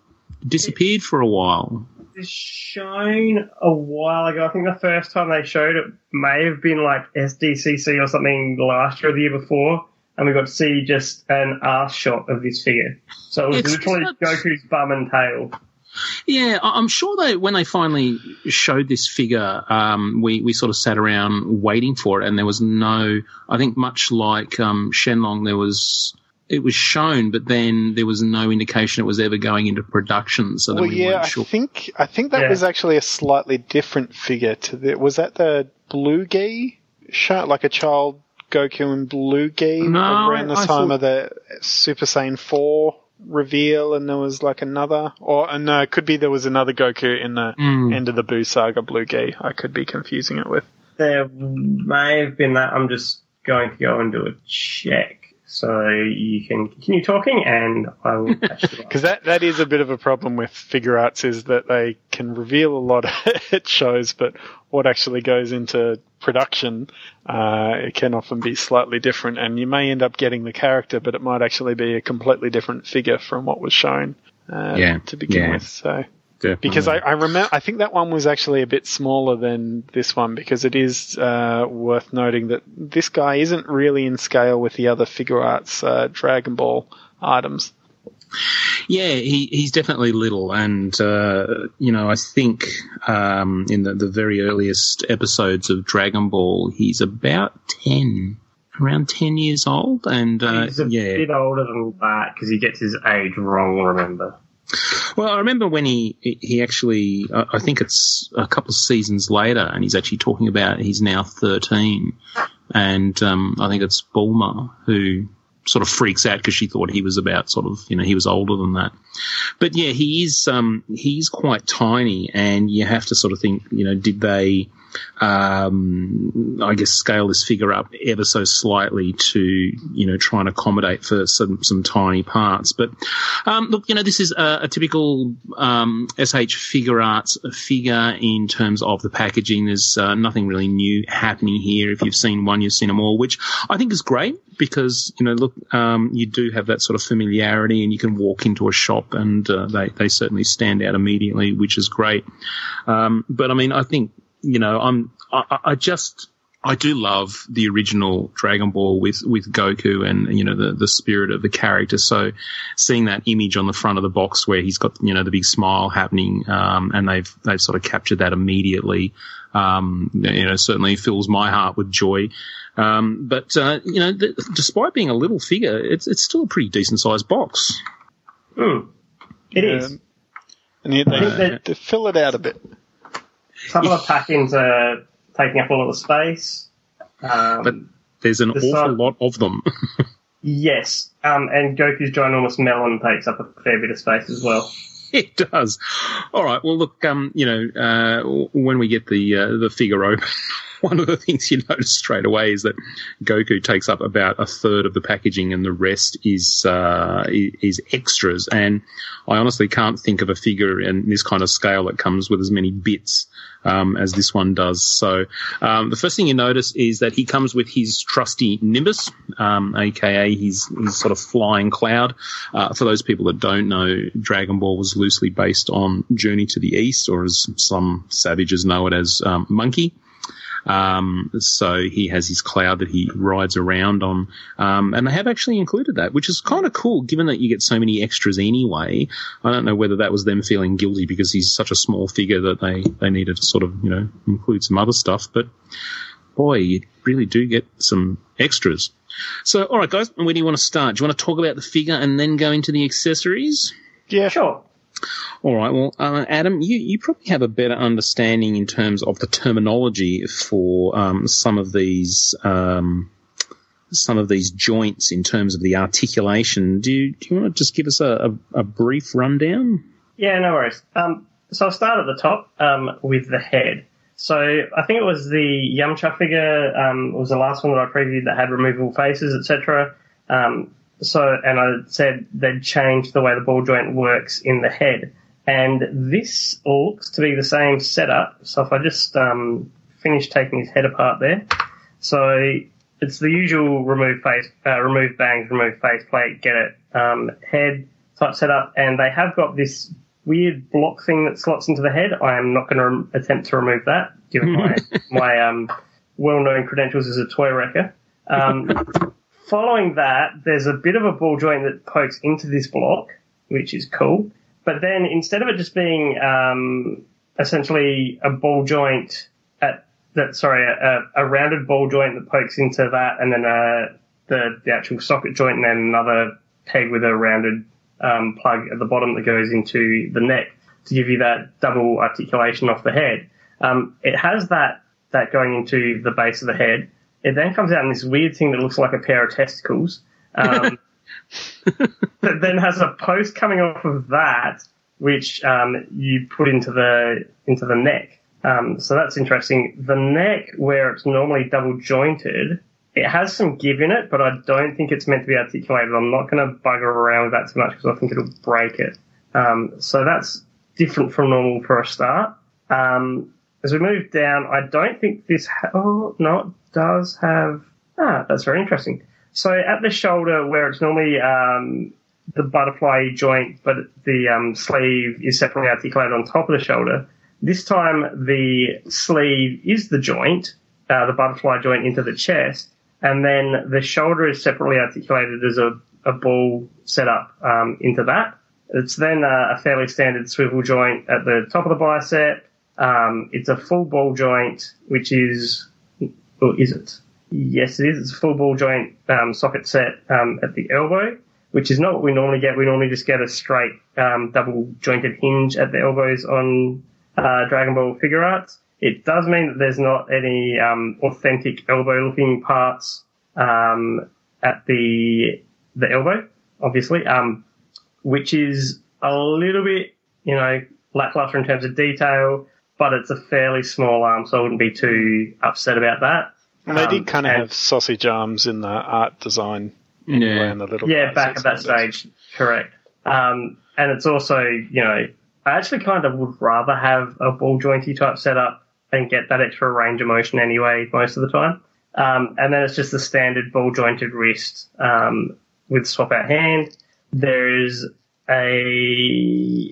disappeared for a while shown a while ago. I think the first time they showed it may have been like SDCC or something last year or the year before. And we got to see just an ass shot of this figure. So it was it's literally not... Goku's bum and tail. Yeah, I'm sure they when they finally showed this figure, um, we we sort of sat around waiting for it, and there was no. I think much like um, Shenlong, there was it was shown, but then there was no indication it was ever going into production. So well, we yeah, sure. I think I think that yeah. was actually a slightly different figure to the. Was that the Blue Gi shot, like a child Goku and Blue Gi no, around the I time thought... of the Super Saiyan Four reveal, and there was like another, or uh, no, it could be there was another Goku in the mm. end of the Buu saga Blue Gi. I could be confusing it with. There may have been that. I'm just going to go and do a check. So you can continue talking, and I will catch you Because that that is a bit of a problem with figure arts is that they can reveal a lot at shows, but what actually goes into production, uh, it can often be slightly different, and you may end up getting the character, but it might actually be a completely different figure from what was shown uh, yeah. to begin yeah. with. So Definitely. Because I, I remember, I think that one was actually a bit smaller than this one because it is uh, worth noting that this guy isn't really in scale with the other Figuarts uh, Dragon Ball items. Yeah, he, he's definitely little, and uh, you know, I think um, in the, the very earliest episodes of Dragon Ball, he's about ten around 10 years old. And uh, He's a yeah. bit older than that because he gets his age wrong. Remember? Well, I remember when he he actually, I think it's a couple of seasons later, and he's actually talking about he's now 13. And um, I think it's Bulma who sort of freaks out because she thought he was about sort of, you know, he was older than that. But yeah, he is, um, he's quite tiny, and you have to sort of think, you know, did they um, I guess scale this figure up ever so slightly to you know try and accommodate for some some tiny parts. But um, look, you know this is a, a typical um, SH Figuarts figure in terms of the packaging. There's uh, nothing really new happening here. If you've seen one, you've seen them all, which I think is great because you know look um, you do have that sort of familiarity and you can walk into a shop and uh, they they certainly stand out immediately, which is great. Um, but I mean I think you know, I'm, I, I, just, I do love the original Dragon Ball with, with Goku and, you know, the, the spirit of the character. So seeing that image on the front of the box where he's got, you know, the big smile happening, um, and they've, they've sort of captured that immediately, um, you know, certainly fills my heart with joy. Um, but, uh, you know, th- despite being a little figure, it's, it's still a pretty decent sized box. Hmm. It is. And yet they, they- they fill it out a bit. Some of the pack-ins are taking up all of the space. Um, But there's an awful side- lot of them. yes, um, and Goku's ginormous melon takes up a fair bit of space as well. It does. All right. Well, look. Um, you know, uh, when we get the uh, the figure open, one of the things you notice straight away is that Goku takes up about a third of the packaging, and the rest is uh, is extras. And I honestly can't think of a figure in this kind of scale that comes with as many bits um, as this one does. So um, the first thing you notice is that he comes with his trusty Nimbus, um, aka his his sort of flying cloud. Uh, for those people that don't know, Dragon Ball was loosely based on Journey to the East, or as some savages know it as um, Monkey. Um, so he has his cloud that he rides around on, um, and they have actually included that, which is kind of cool, given that you get so many extras anyway. I don't know whether that was them feeling guilty because he's such a small figure that they they needed to sort of you know include some other stuff, but boy, you really do get some extras. So, all right, guys, where do you want to start? Do you want to talk about the figure and then go into the accessories? Yeah, Sure. All right. Well, uh, Adam, you, you probably have a better understanding in terms of the terminology for um, some of these um, some of these joints in terms of the articulation. Do you, do you want to just give us a, a, a brief rundown? Yeah, no worries. Um, so I'll start at the top um, with the head. So I think it was the Yamcha figure um, was the last one that I previewed that had removable faces, etc. Um, so and I said they'd changed the way the ball joint works in the head, and this looks to be the same setup. So if I just um, finish taking his head apart there, so it's the usual remove face, uh, remove bangs, remove face plate, get it um, head type setup, and they have got this weird block thing that slots into the head. I am not going to rem- attempt to remove that, given my my um, well-known credentials as a toy wrecker. Um, following that, there's a bit of a ball joint that pokes into this block, which is cool. But then instead of it just being um, essentially a ball joint at that, sorry, a, a rounded ball joint that pokes into that, and then uh, the the actual socket joint, and then another peg with a rounded um, plug at the bottom that goes into the neck to give you that double articulation off the head. Um, it has that that going into the base of the head. It then comes out in this weird thing that looks like a pair of testicles. Um, that then has a post coming off of that, which um, you put into the into the neck. Um, so that's interesting. The neck, where it's normally double jointed, it has some give in it, but I don't think it's meant to be articulated. I'm not going to bugger around with that too much because I think it'll break it. Um, so that's different from normal for a start. Um, as we move down, I don't think this, ha- oh, no, does have, ah, that's very interesting. So at the shoulder where it's normally, um, the butterfly joint, but the, um, sleeve is separately articulated on top of the shoulder. This time the sleeve is the joint, uh, the butterfly joint into the chest, and then the shoulder is separately articulated as a, a ball setup um, into that. It's then uh, a fairly standard swivel joint at the top of the bicep. Um, it's a full ball joint, which is, or is it? Yes, it is. It's a full ball joint um, socket set um, at the elbow, which is not what we normally get. We normally just get a straight um, double jointed hinge at the elbows on uh, Dragon Ball figure arts. It does mean that there's not any um, authentic elbow looking parts um, at the the elbow, obviously, um, which is a little bit, you know, lackluster in terms of detail, but it's a fairly small arm, so I wouldn't be too upset about that. And they Um, did kind of have sausage arms in the art design. Yeah. in the little Yeah, back at that stage, correct. Um, and it's also, you know, I actually kind of would rather have a ball jointy type setup and get that extra range of motion anyway most of the time. Um, and then it's just the standard ball jointed wrist um, with swap out hand. There's a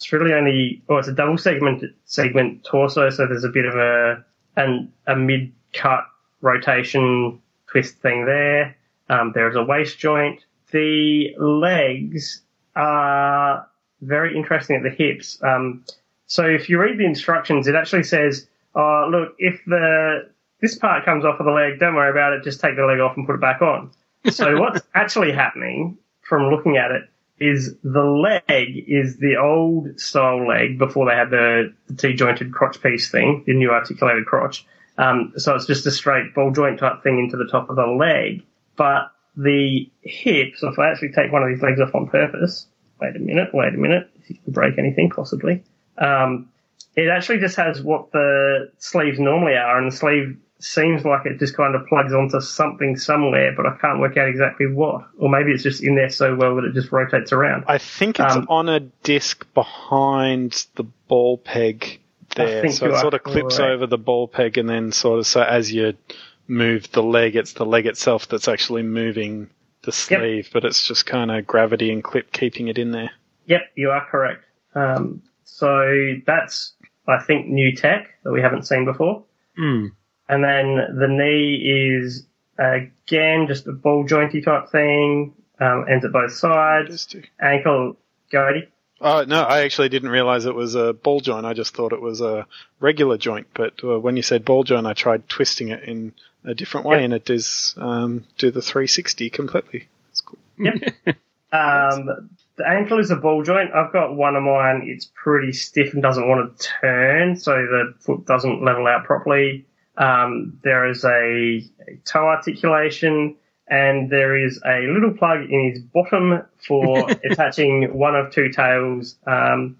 it's really only oh it's a double segment segment torso, so there's a bit of a an, a mid cut rotation twist thing there. Um, there is a waist joint. The legs are very interesting at the hips. Um, so if you read the instructions, it actually says, "Oh, look, if the this part comes off of the leg, don't worry about it. Just take the leg off and put it back on." So what's actually happening from looking at it is the leg is the old style leg before they had the, the T-jointed crotch piece thing, the new articulated crotch. Um, so it's just a straight ball joint type thing into the top of the leg. But the hip, so if I actually take one of these legs off on purpose, wait a minute, wait a minute, if you can break anything possibly, um, it actually just has what the sleeves normally are, and the sleeve seems like it just kind of plugs onto something somewhere, but I can't work out exactly what. Or maybe it's just in there so well that it just rotates around. I think it's Um, on a disc behind the ball peg there, so it sort of clips correct. over the ball peg, and then sort of so as you move the leg, it's the leg itself that's actually moving the sleeve, but it's just kind of gravity and clip keeping it in there. Yep, you are correct. Um, so that's, I think, new tech that we haven't seen before. Hmm. And then the knee is, again, just a ball jointy type thing, um, ends at both sides. Ankle, go Eddie. Oh no, I actually didn't realize it was a ball joint. I just thought it was a regular joint. But uh, when you said ball joint, I tried twisting it in a different way, Yep. and it does um, do the 360 completely. It's cool. Um, the ankle is a ball joint. I've got one of mine. It's pretty stiff and doesn't want to turn, so the foot doesn't level out properly. Um, there is a, a toe articulation, and there is a little plug in his bottom for attaching one of two tails, um,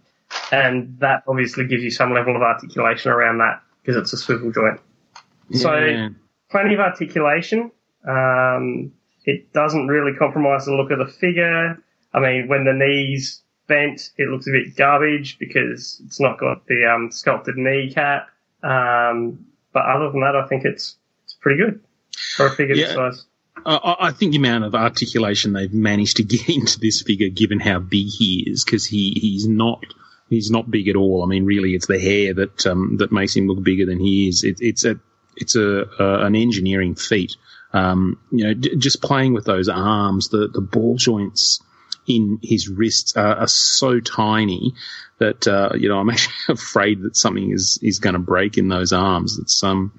and that obviously gives you some level of articulation around that because it's a swivel joint. So plenty of articulation. Um, it doesn't really compromise the look of the figure. I mean, when the knees bent, it looks a bit garbage because it's not got the um, sculpted kneecap. Um, but other than that, I think it's it's pretty good for a figure this Yeah. size. I- I, I think the amount of articulation they've managed to get into this figure, given how big he is, because he, he's not he's not big at all. I mean, really, it's the hair that um, that makes him look bigger than he is. It, it's a it's a, a an engineering feat. Um, you know, d- just playing with those arms, the the ball joints in his wrists are, are so tiny that uh, you know I'm actually afraid that something is is going to break in those arms. It's um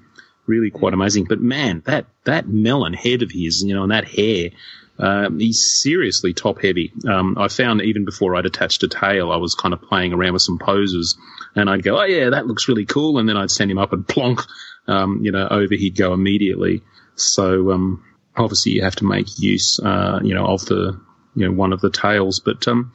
really quite amazing. But man, that that melon head of his, you know, and that hair, um, he's seriously top heavy. Um, I found even before I'd attached a tail, I was kind of playing around with some poses, and I'd go, oh yeah, that looks really cool, and then I'd send him up and plonk, um, you know, over he'd go immediately. So um, obviously you have to make use, uh, you know, of the you know one of the tails, but um,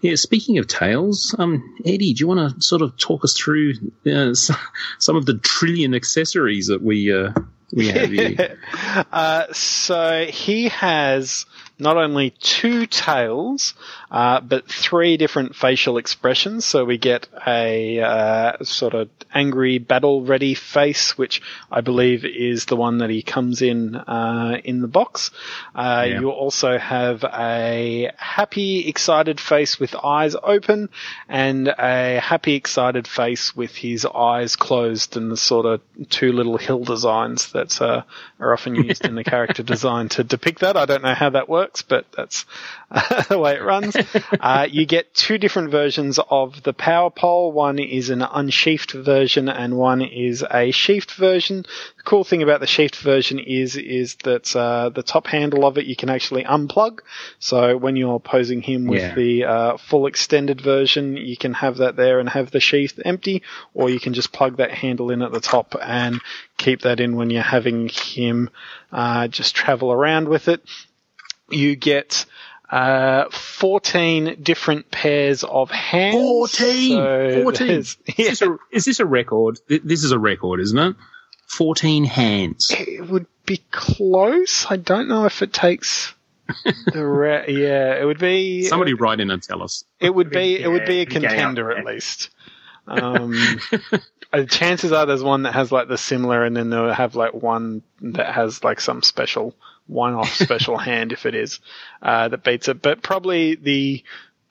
yeah, speaking of tails, um, Eddie, do you want to sort of talk us through uh, some of the trillion accessories that we uh, we have here? uh, so he has not only two tails, uh, but three different facial expressions. So we get a uh, sort of angry, battle-ready face, which I believe is the one that he comes in uh, in the box. Uh, Yeah. You also have a happy, excited face with eyes open, and a happy, excited face with his eyes closed, and the sort of two little hill designs that uh, are often used in the character design to depict that. I don't know how that works, but that's the way it runs. uh, you get two different versions of the power pole. One is an unsheathed version, and one is a sheathed version. The cool thing about the sheathed version is is that uh, the top handle of it you can actually unplug. So when you're posing him with Yeah. the uh, full extended version, you can have that there and have the sheath empty, or you can just plug that handle in at the top and keep that in when you're having him uh, just travel around with it. You get uh, 14 different pairs of hands. 14! So 14! there's- Is, this a, is this a record? This is a record, isn't it? 14 hands. It would be close. I don't know if it takes the re- yeah, it would be Somebody write in and tell us. It would be it would be a Yeah, it'd be going contender up at least. Um, uh, chances are there's one that has like the similar, and then they'll have like one that has like some special one-off special hand if it is uh, that beats it. But probably the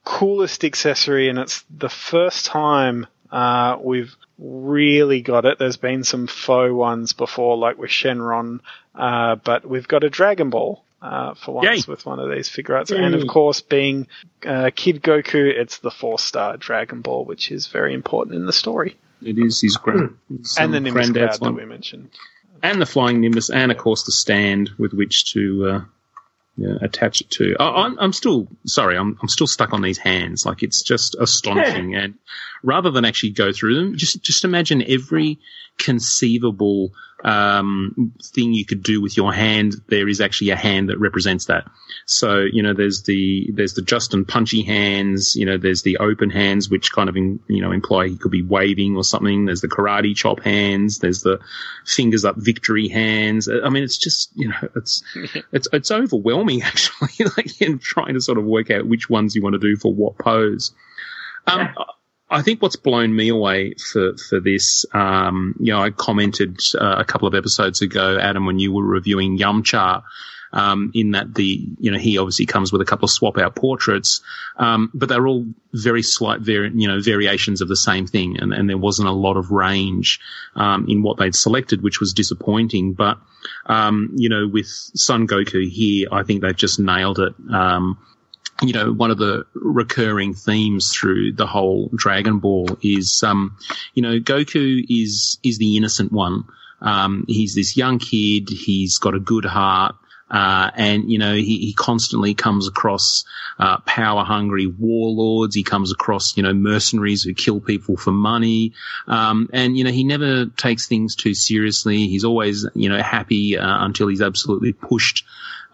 coolest accessory, and it's the first time uh, we've really got it. There's been some faux ones before, like with Shenron, uh, but we've got a Dragon Ball. Uh, for once Yay. with one of these figure arts, and of course, being uh, Kid Goku, it's the four star Dragon Ball, which is very important in the story. It is his grand, his, and the Nimbus granddad's Cloud that we mentioned. And the flying nimbus, and of course the stand with which to uh, yeah, attach it to. I, I'm, I'm still sorry, I'm, I'm still stuck on these hands. Like it's just astonishing. and rather than actually go through them, just just imagine every conceivable um, thing you could do with your hand. There is actually a hand that represents that. So you know, there's the there's the Justin punchy hands. You know, there's the open hands, which kind of in, you know imply he could be waving or something. There's the karate chop hands. There's the fingers up victory hands. I mean, it's just you know, it's it's it's overwhelming actually. like in trying to sort of work out which ones you want to do for what pose. Um, Yeah. I think what's blown me away for for this, um, you know, I commented uh, a couple of episodes ago, Adam, when you were reviewing Yamcha. Um, in that the you know he obviously comes with a couple of swap out portraits, um, but they're all very slight vari- you know variations of the same thing, and, and there wasn't a lot of range um, in what they'd selected, which was disappointing. But um, you know with Son Goku here, I think they've just nailed it. You know, one of the recurring themes through the whole Dragon Ball is, um, you know, Goku is is the innocent one. Um, he's this young kid. He's got a good heart. Uh, and you know he, he constantly comes across uh, power hungry warlords. He comes across you know mercenaries who kill people for money, um, and you know he never takes things too seriously. He's always you know happy uh, until he's absolutely pushed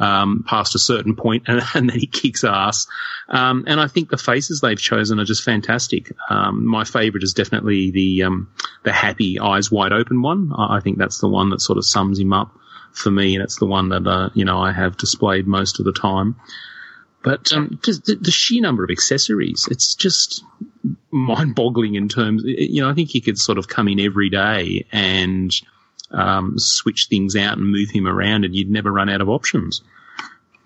um, past a certain point, and, and then he kicks ass. Um, and I think the faces they've chosen are just fantastic. Um, my favourite is definitely the um, the happy eyes wide open one. I, I think that's the one that sort of sums him up for me, and it's the one that uh, you know I have displayed most of the time. But um, just the, the sheer number of accessories, it's just mind-boggling in terms. You know, I think you could sort of come in every day and um, switch things out and move him around, and you'd never run out of options.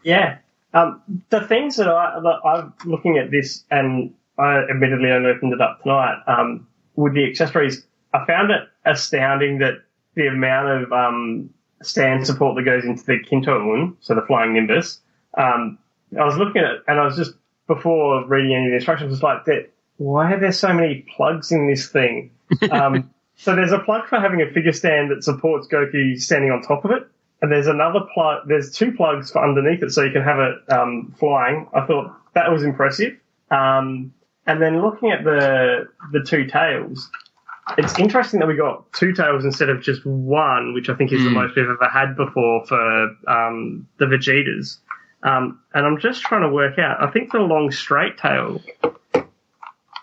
Yeah. Um, the things that, I, that I'm looking at this, and I admittedly only opened it up tonight, um, with the accessories, I found it astounding that the amount of um, stand support that goes into the Kinto-un, so the flying Nimbus, um, I was looking at it, and I was just, before reading any of the instructions, was like, that, why are there so many plugs in this thing? Um, so there's a plug for having a figure stand that supports Goku standing on top of it, and there's another plug. There's two plugs for underneath it, so you can have it um, flying. I thought that was impressive. Um, and then looking at the the two tails, it's interesting that we got two tails instead of just one, which I think is the most we've ever had before for um, the Vegetas. Um, and I'm just trying to work out. I think the long straight tail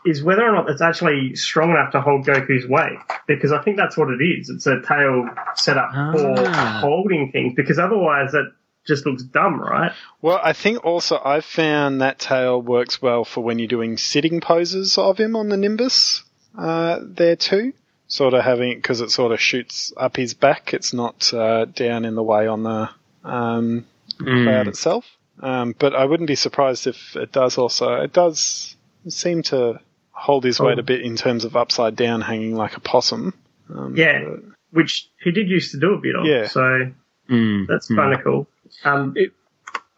is whether or not it's actually strong enough to hold Goku's weight, because I think that's what it is. It's a tail set up for Ah. holding things, because otherwise that just looks dumb, right? Well, I think also I've found that tail works well for when you're doing sitting poses of him on the Nimbus uh, there too. Sort of having because it sort of shoots up his back. It's not uh, down in the way on the um, cloud itself. Um, but I wouldn't be surprised if it does also. It does seem to hold his weight a bit in terms of upside down, hanging like a possum. Um, Yeah, but- which he did used to do a bit of. Yeah. So Mm, that's mm. kind of cool. Um, It-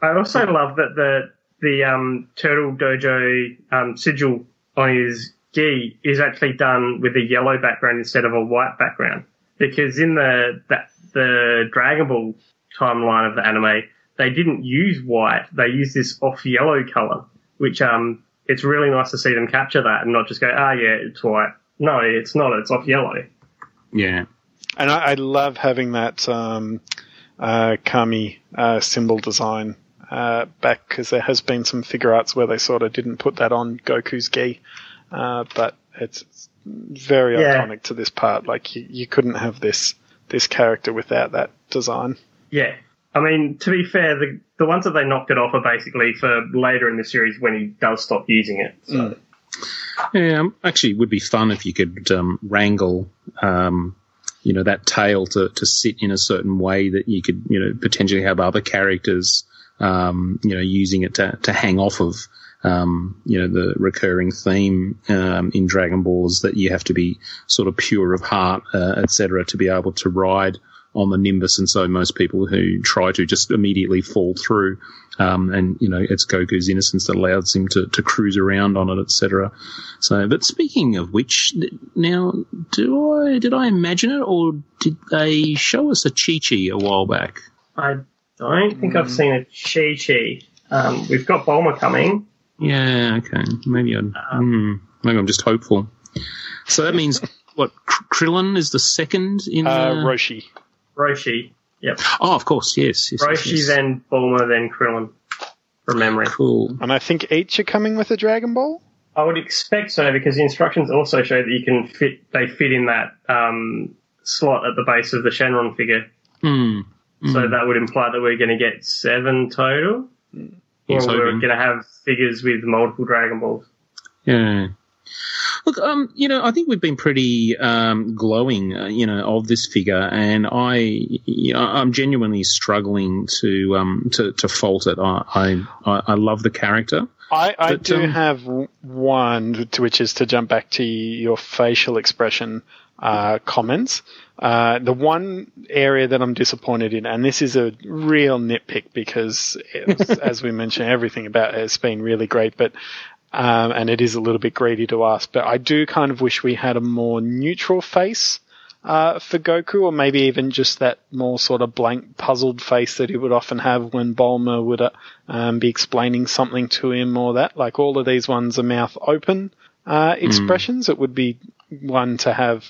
I also love that the the um, Turtle Dojo um, sigil on his gi is actually done with a yellow background instead of a white background. Because in the the, the Dragon Ball timeline of the anime, they didn't use white; they used this off yellow color, which um, it's really nice to see them capture that and not just go, ah, yeah, it's white. No, it's not. It's off yellow. Yeah. And I, I love having that um, uh, Kami uh, symbol design uh, back because there has been some Figuarts where they sort of didn't put that on Goku's gi, uh, but it's very Yeah. iconic to this part. Like you, you couldn't have this this character without that design. Yeah. I mean, to be fair, the the ones that they knocked it off are basically for later in the series when he does stop using it. So. Yeah, um, actually, it would be fun if you could um, wrangle, um, you know, that tail to, to sit in a certain way that you could, you know, potentially have other characters, um, you know, using it to, to hang off of, um, you know, the recurring theme um, in Dragon Balls that you have to be sort of pure of heart, uh, etc., to be able to ride on the Nimbus, and so most people who try to just immediately fall through. Um, and you know, it's Goku's innocence that allows him to, to cruise around on it, etc. So, but speaking of which, now do I did I imagine it, or did they show us a Chi Chi a while back? I don't think I've seen a Chi Chi. Um, we've got Bulma coming. Yeah, okay, maybe I. hmm, maybe I'm just hopeful. So that means what? Kr- Krillin is the second in. Uh, the- Roshi. Roshi. Yep. oh, of course, yes. yes, yes, Roshi, yes. then Bulma, then Krillin. From memory. Cool. And I think each are coming with a Dragon Ball. I would expect so because the instructions also show that you can fit, they fit in that um, slot at the base of the Shenron figure. Hmm. So that would imply that we're going to get seven total. Or we're going to have figures with multiple Dragon Balls. Yeah. Look, um, you know, I think we've been pretty um, glowing, uh, you know, of this figure, and I, I'm genuinely struggling to um, to, to fault it. I, I I love the character. I, I But, do um, have one, which is to jump back to your facial expression uh, comments. Uh, the one area that I'm disappointed in, and this is a real nitpick because, as we mentioned, everything about it has been really great, but um, and it is a little bit greedy to ask, but I do kind of wish we had a more neutral face uh, for Goku, or maybe even just that more sort of blank, puzzled face that he would often have when Bulma would uh, um, be explaining something to him, or that. Like all of these ones are mouth open uh, expressions. It would be one to have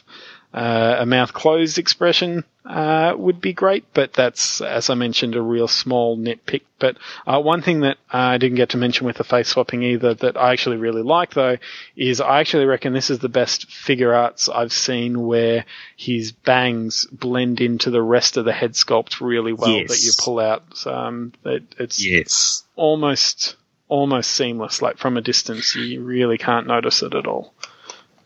uh, a mouth closed expression uh, would be great, but that's, as I mentioned, a real small nitpick. But uh, one thing that I didn't get to mention with the face swapping either that I actually really like though is I actually reckon this is the best Figuarts I've seen where his bangs blend into the rest of the head sculpt really well Yes. that you pull out. Um, it, it's Yes. almost almost seamless. Like from a distance, you really can't notice it at all.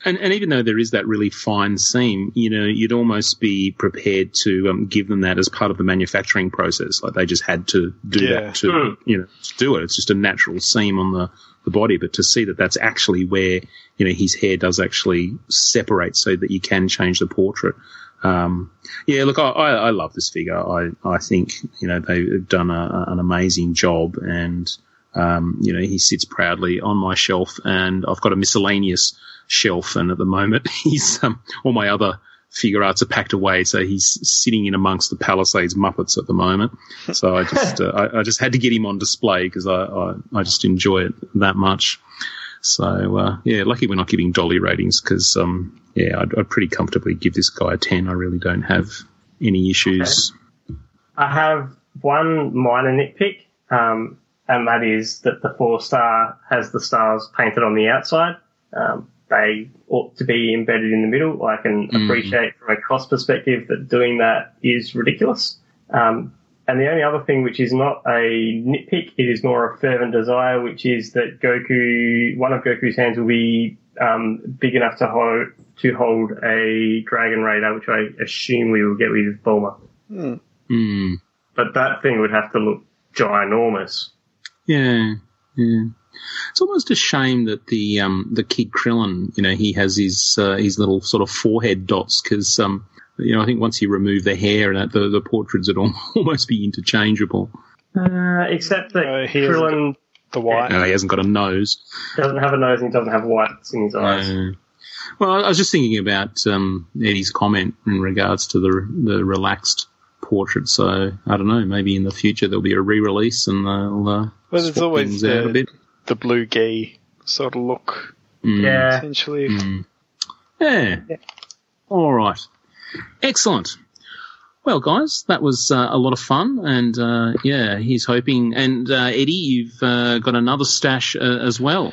And, and even though there is that really fine seam, you know, you'd almost be prepared to um, give them that as part of the manufacturing process. Like they just had to do Yeah. that to, Hmm. you know, to do it. It's just a natural seam on the, the body. But to see that that's actually where, you know, his hair does actually separate so that you can change the portrait. Um, yeah, look, I, I, I love this figure. I, I think, you know, they've done a, an amazing job and, um, you know, he sits proudly on my shelf and I've got a miscellaneous shelf and at the moment he's, um, all my other Figuarts are packed away. So he's sitting in amongst the Palisades Muppets at the moment. So I just, uh, I, I just had to get him on display because I, I, I just enjoy it that much. So, uh, yeah, lucky we're not giving Dolly ratings because, um, yeah, I'd, I'd pretty comfortably give this guy a 10. I really don't have any issues. I have one minor nitpick, um, and that is that the four star has the stars painted on the outside. Um, they ought to be embedded in the middle. I can appreciate from a cost perspective that doing that is ridiculous. Um, and the only other thing which is not a nitpick, it is more a fervent desire, which is that Goku, one of Goku's hands will be um, big enough to hold to hold a Dragon Radar, which I assume we will get with Bulma. Hmm. But that thing would have to look ginormous. Yeah, yeah. It's almost a shame that the um, the kid Krillin, you know, he has his uh, his little sort of forehead dots because um, you know I think once you remove the hair and that, the the portraits would al- almost be interchangeable. Uh, except that Uh, he has a Krillin The white. No, he hasn't got a nose. Doesn't have a nose and he doesn't have whites in his eyes. Uh, well, I was just thinking about um, Eddie's comment in regards to the the relaxed portrait. So I don't know. Maybe in the future there'll be a re-release and they'll uh, Well, there's swap always things out a bit. The blue gay sort of look, Mm. Yeah. essentially. Mm. Yeah. All right. Excellent. Well, guys, that was uh, a lot of fun, and uh, yeah, he's hoping. And uh, Eddie, you've uh, got another stash uh, as well.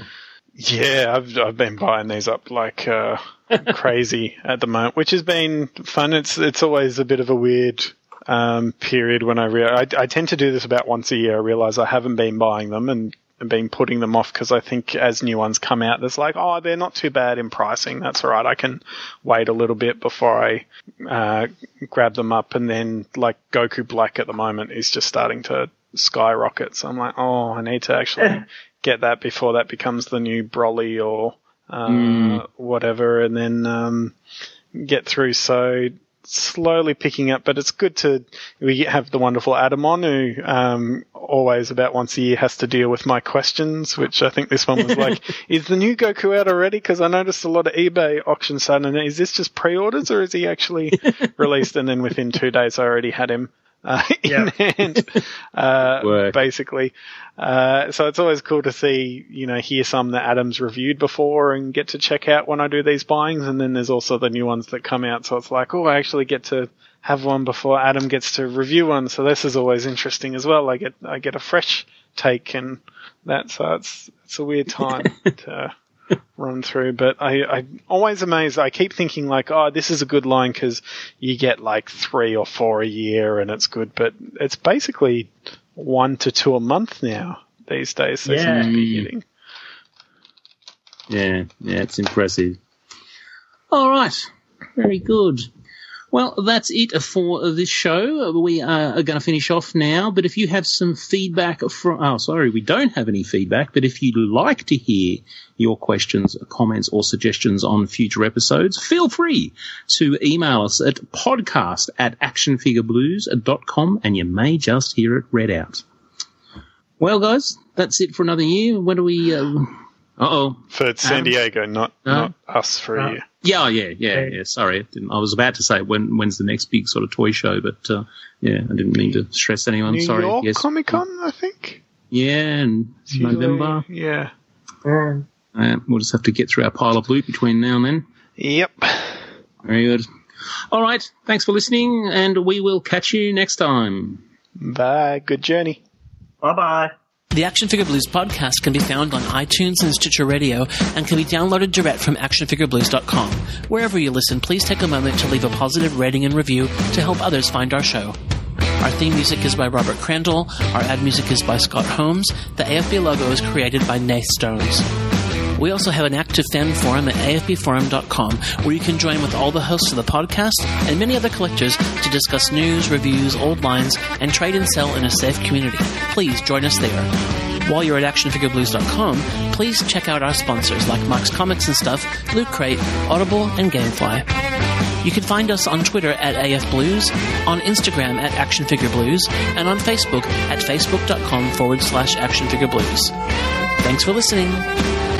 Yeah, I've I've been buying these up like uh, crazy at the moment, which has been fun. It's it's always a bit of a weird um, period when I, rea- I I tend to do this about once a year. I realize I haven't been buying them and. And been putting them off because I think as new ones come out, there's like, oh, they're not too bad in pricing. That's all right. I can wait a little bit before I uh, grab them up. And then like Goku Black at the moment is just starting to skyrocket. So I'm like, oh, I need to actually get that before that becomes the new Broly or uh, Mm. whatever, and then um, get through. So slowly picking up, but it's good to we have the wonderful Adam on who um, always about once a year has to deal with my questions, which I think this one was like, is the new Goku out already? Because I noticed a lot of eBay auctions starting. Is this just pre-orders or is he actually released? And then within two days, I already had him. Uh, in Yeah. hand, uh, basically. Uh, so it's always cool to see, you know, hear some that Adam's reviewed before and get to check out when I do these buyings. And then there's also the new ones that come out. So it's like, oh, I actually get to have one before Adam gets to review one. So this is always interesting as well. I get, I get a fresh take and that. So it's, it's a weird time to run through, but I, I always amazed. I keep thinking like, oh, this is a good line because you get like three or four a year and it's good, but it's basically one to two a month now these days. They seem mm. to be hitting. Yeah, yeah, it's impressive. All right, very good. Well, that's it for this show. We are going to finish off now, but if you have some feedback from, oh, sorry, we don't have any feedback, but if you'd like to hear your questions, comments, or suggestions on future episodes, feel free to email us at podcast at actionfigureblues.com and you may just hear it read out. Well, guys, that's it for another year. When do we, uh oh. For San Adam? Diego, not, No. not us for a year. Yeah, yeah, yeah, Okay. yeah. Sorry, I, didn't, I was about to say when when's the next big sort of toy show, but uh, yeah, I didn't mean to stress anyone. New Sorry. York yes. Comic Con, I think. Yeah, and usually- November. Yeah. Mm. Uh, we'll just have to get through our pile of loot between now and then. Yep. Very good. All right. Thanks for listening, and we will catch you next time. Bye. Good journey. Bye bye. The Action Figure Blues podcast can be found on iTunes and Stitcher Radio and can be downloaded direct from actionfigureblues.com. Wherever you listen, please take a moment to leave a positive rating and review to help others find our show. Our theme music is by Robert Crandall. Our ad music is by Scott Holmes. The AFB logo is created by Nath Stones. We also have an active fan forum at afbforum.com where you can join with all the hosts of the podcast and many other collectors to discuss news, reviews, old lines, and trade and sell in a safe community. Please join us there. While you're at actionfigureblues.com, please check out our sponsors like Mark's Comics and Stuff, Loot Crate, Audible, and Gamefly. You can find us on Twitter at AFBlues, on Instagram at ActionFigureBlues, and on Facebook at facebook.com forward slash ActionFigureBlues. Thanks for listening.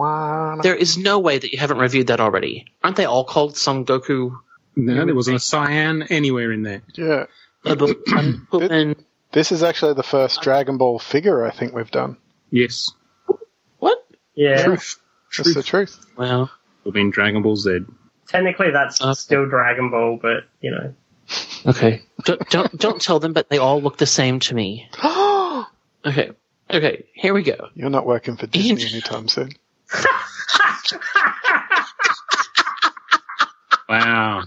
One. There is no way that you haven't reviewed that already. Aren't they all called Son Goku? No, there wasn't a Saiyan anywhere in there. Yeah. and This is actually the first Dragon Ball figure I think we've done. Yes. what? Yeah. Truth. That's the truth. Well, Will be in Dragon Ball Z. Technically, that's Okay. still Dragon Ball, but you know. okay. don't, don't don't tell them, but they all look the same to me. Okay. Okay. Here we go. You're not working for Disney Ian- anytime soon. Wow.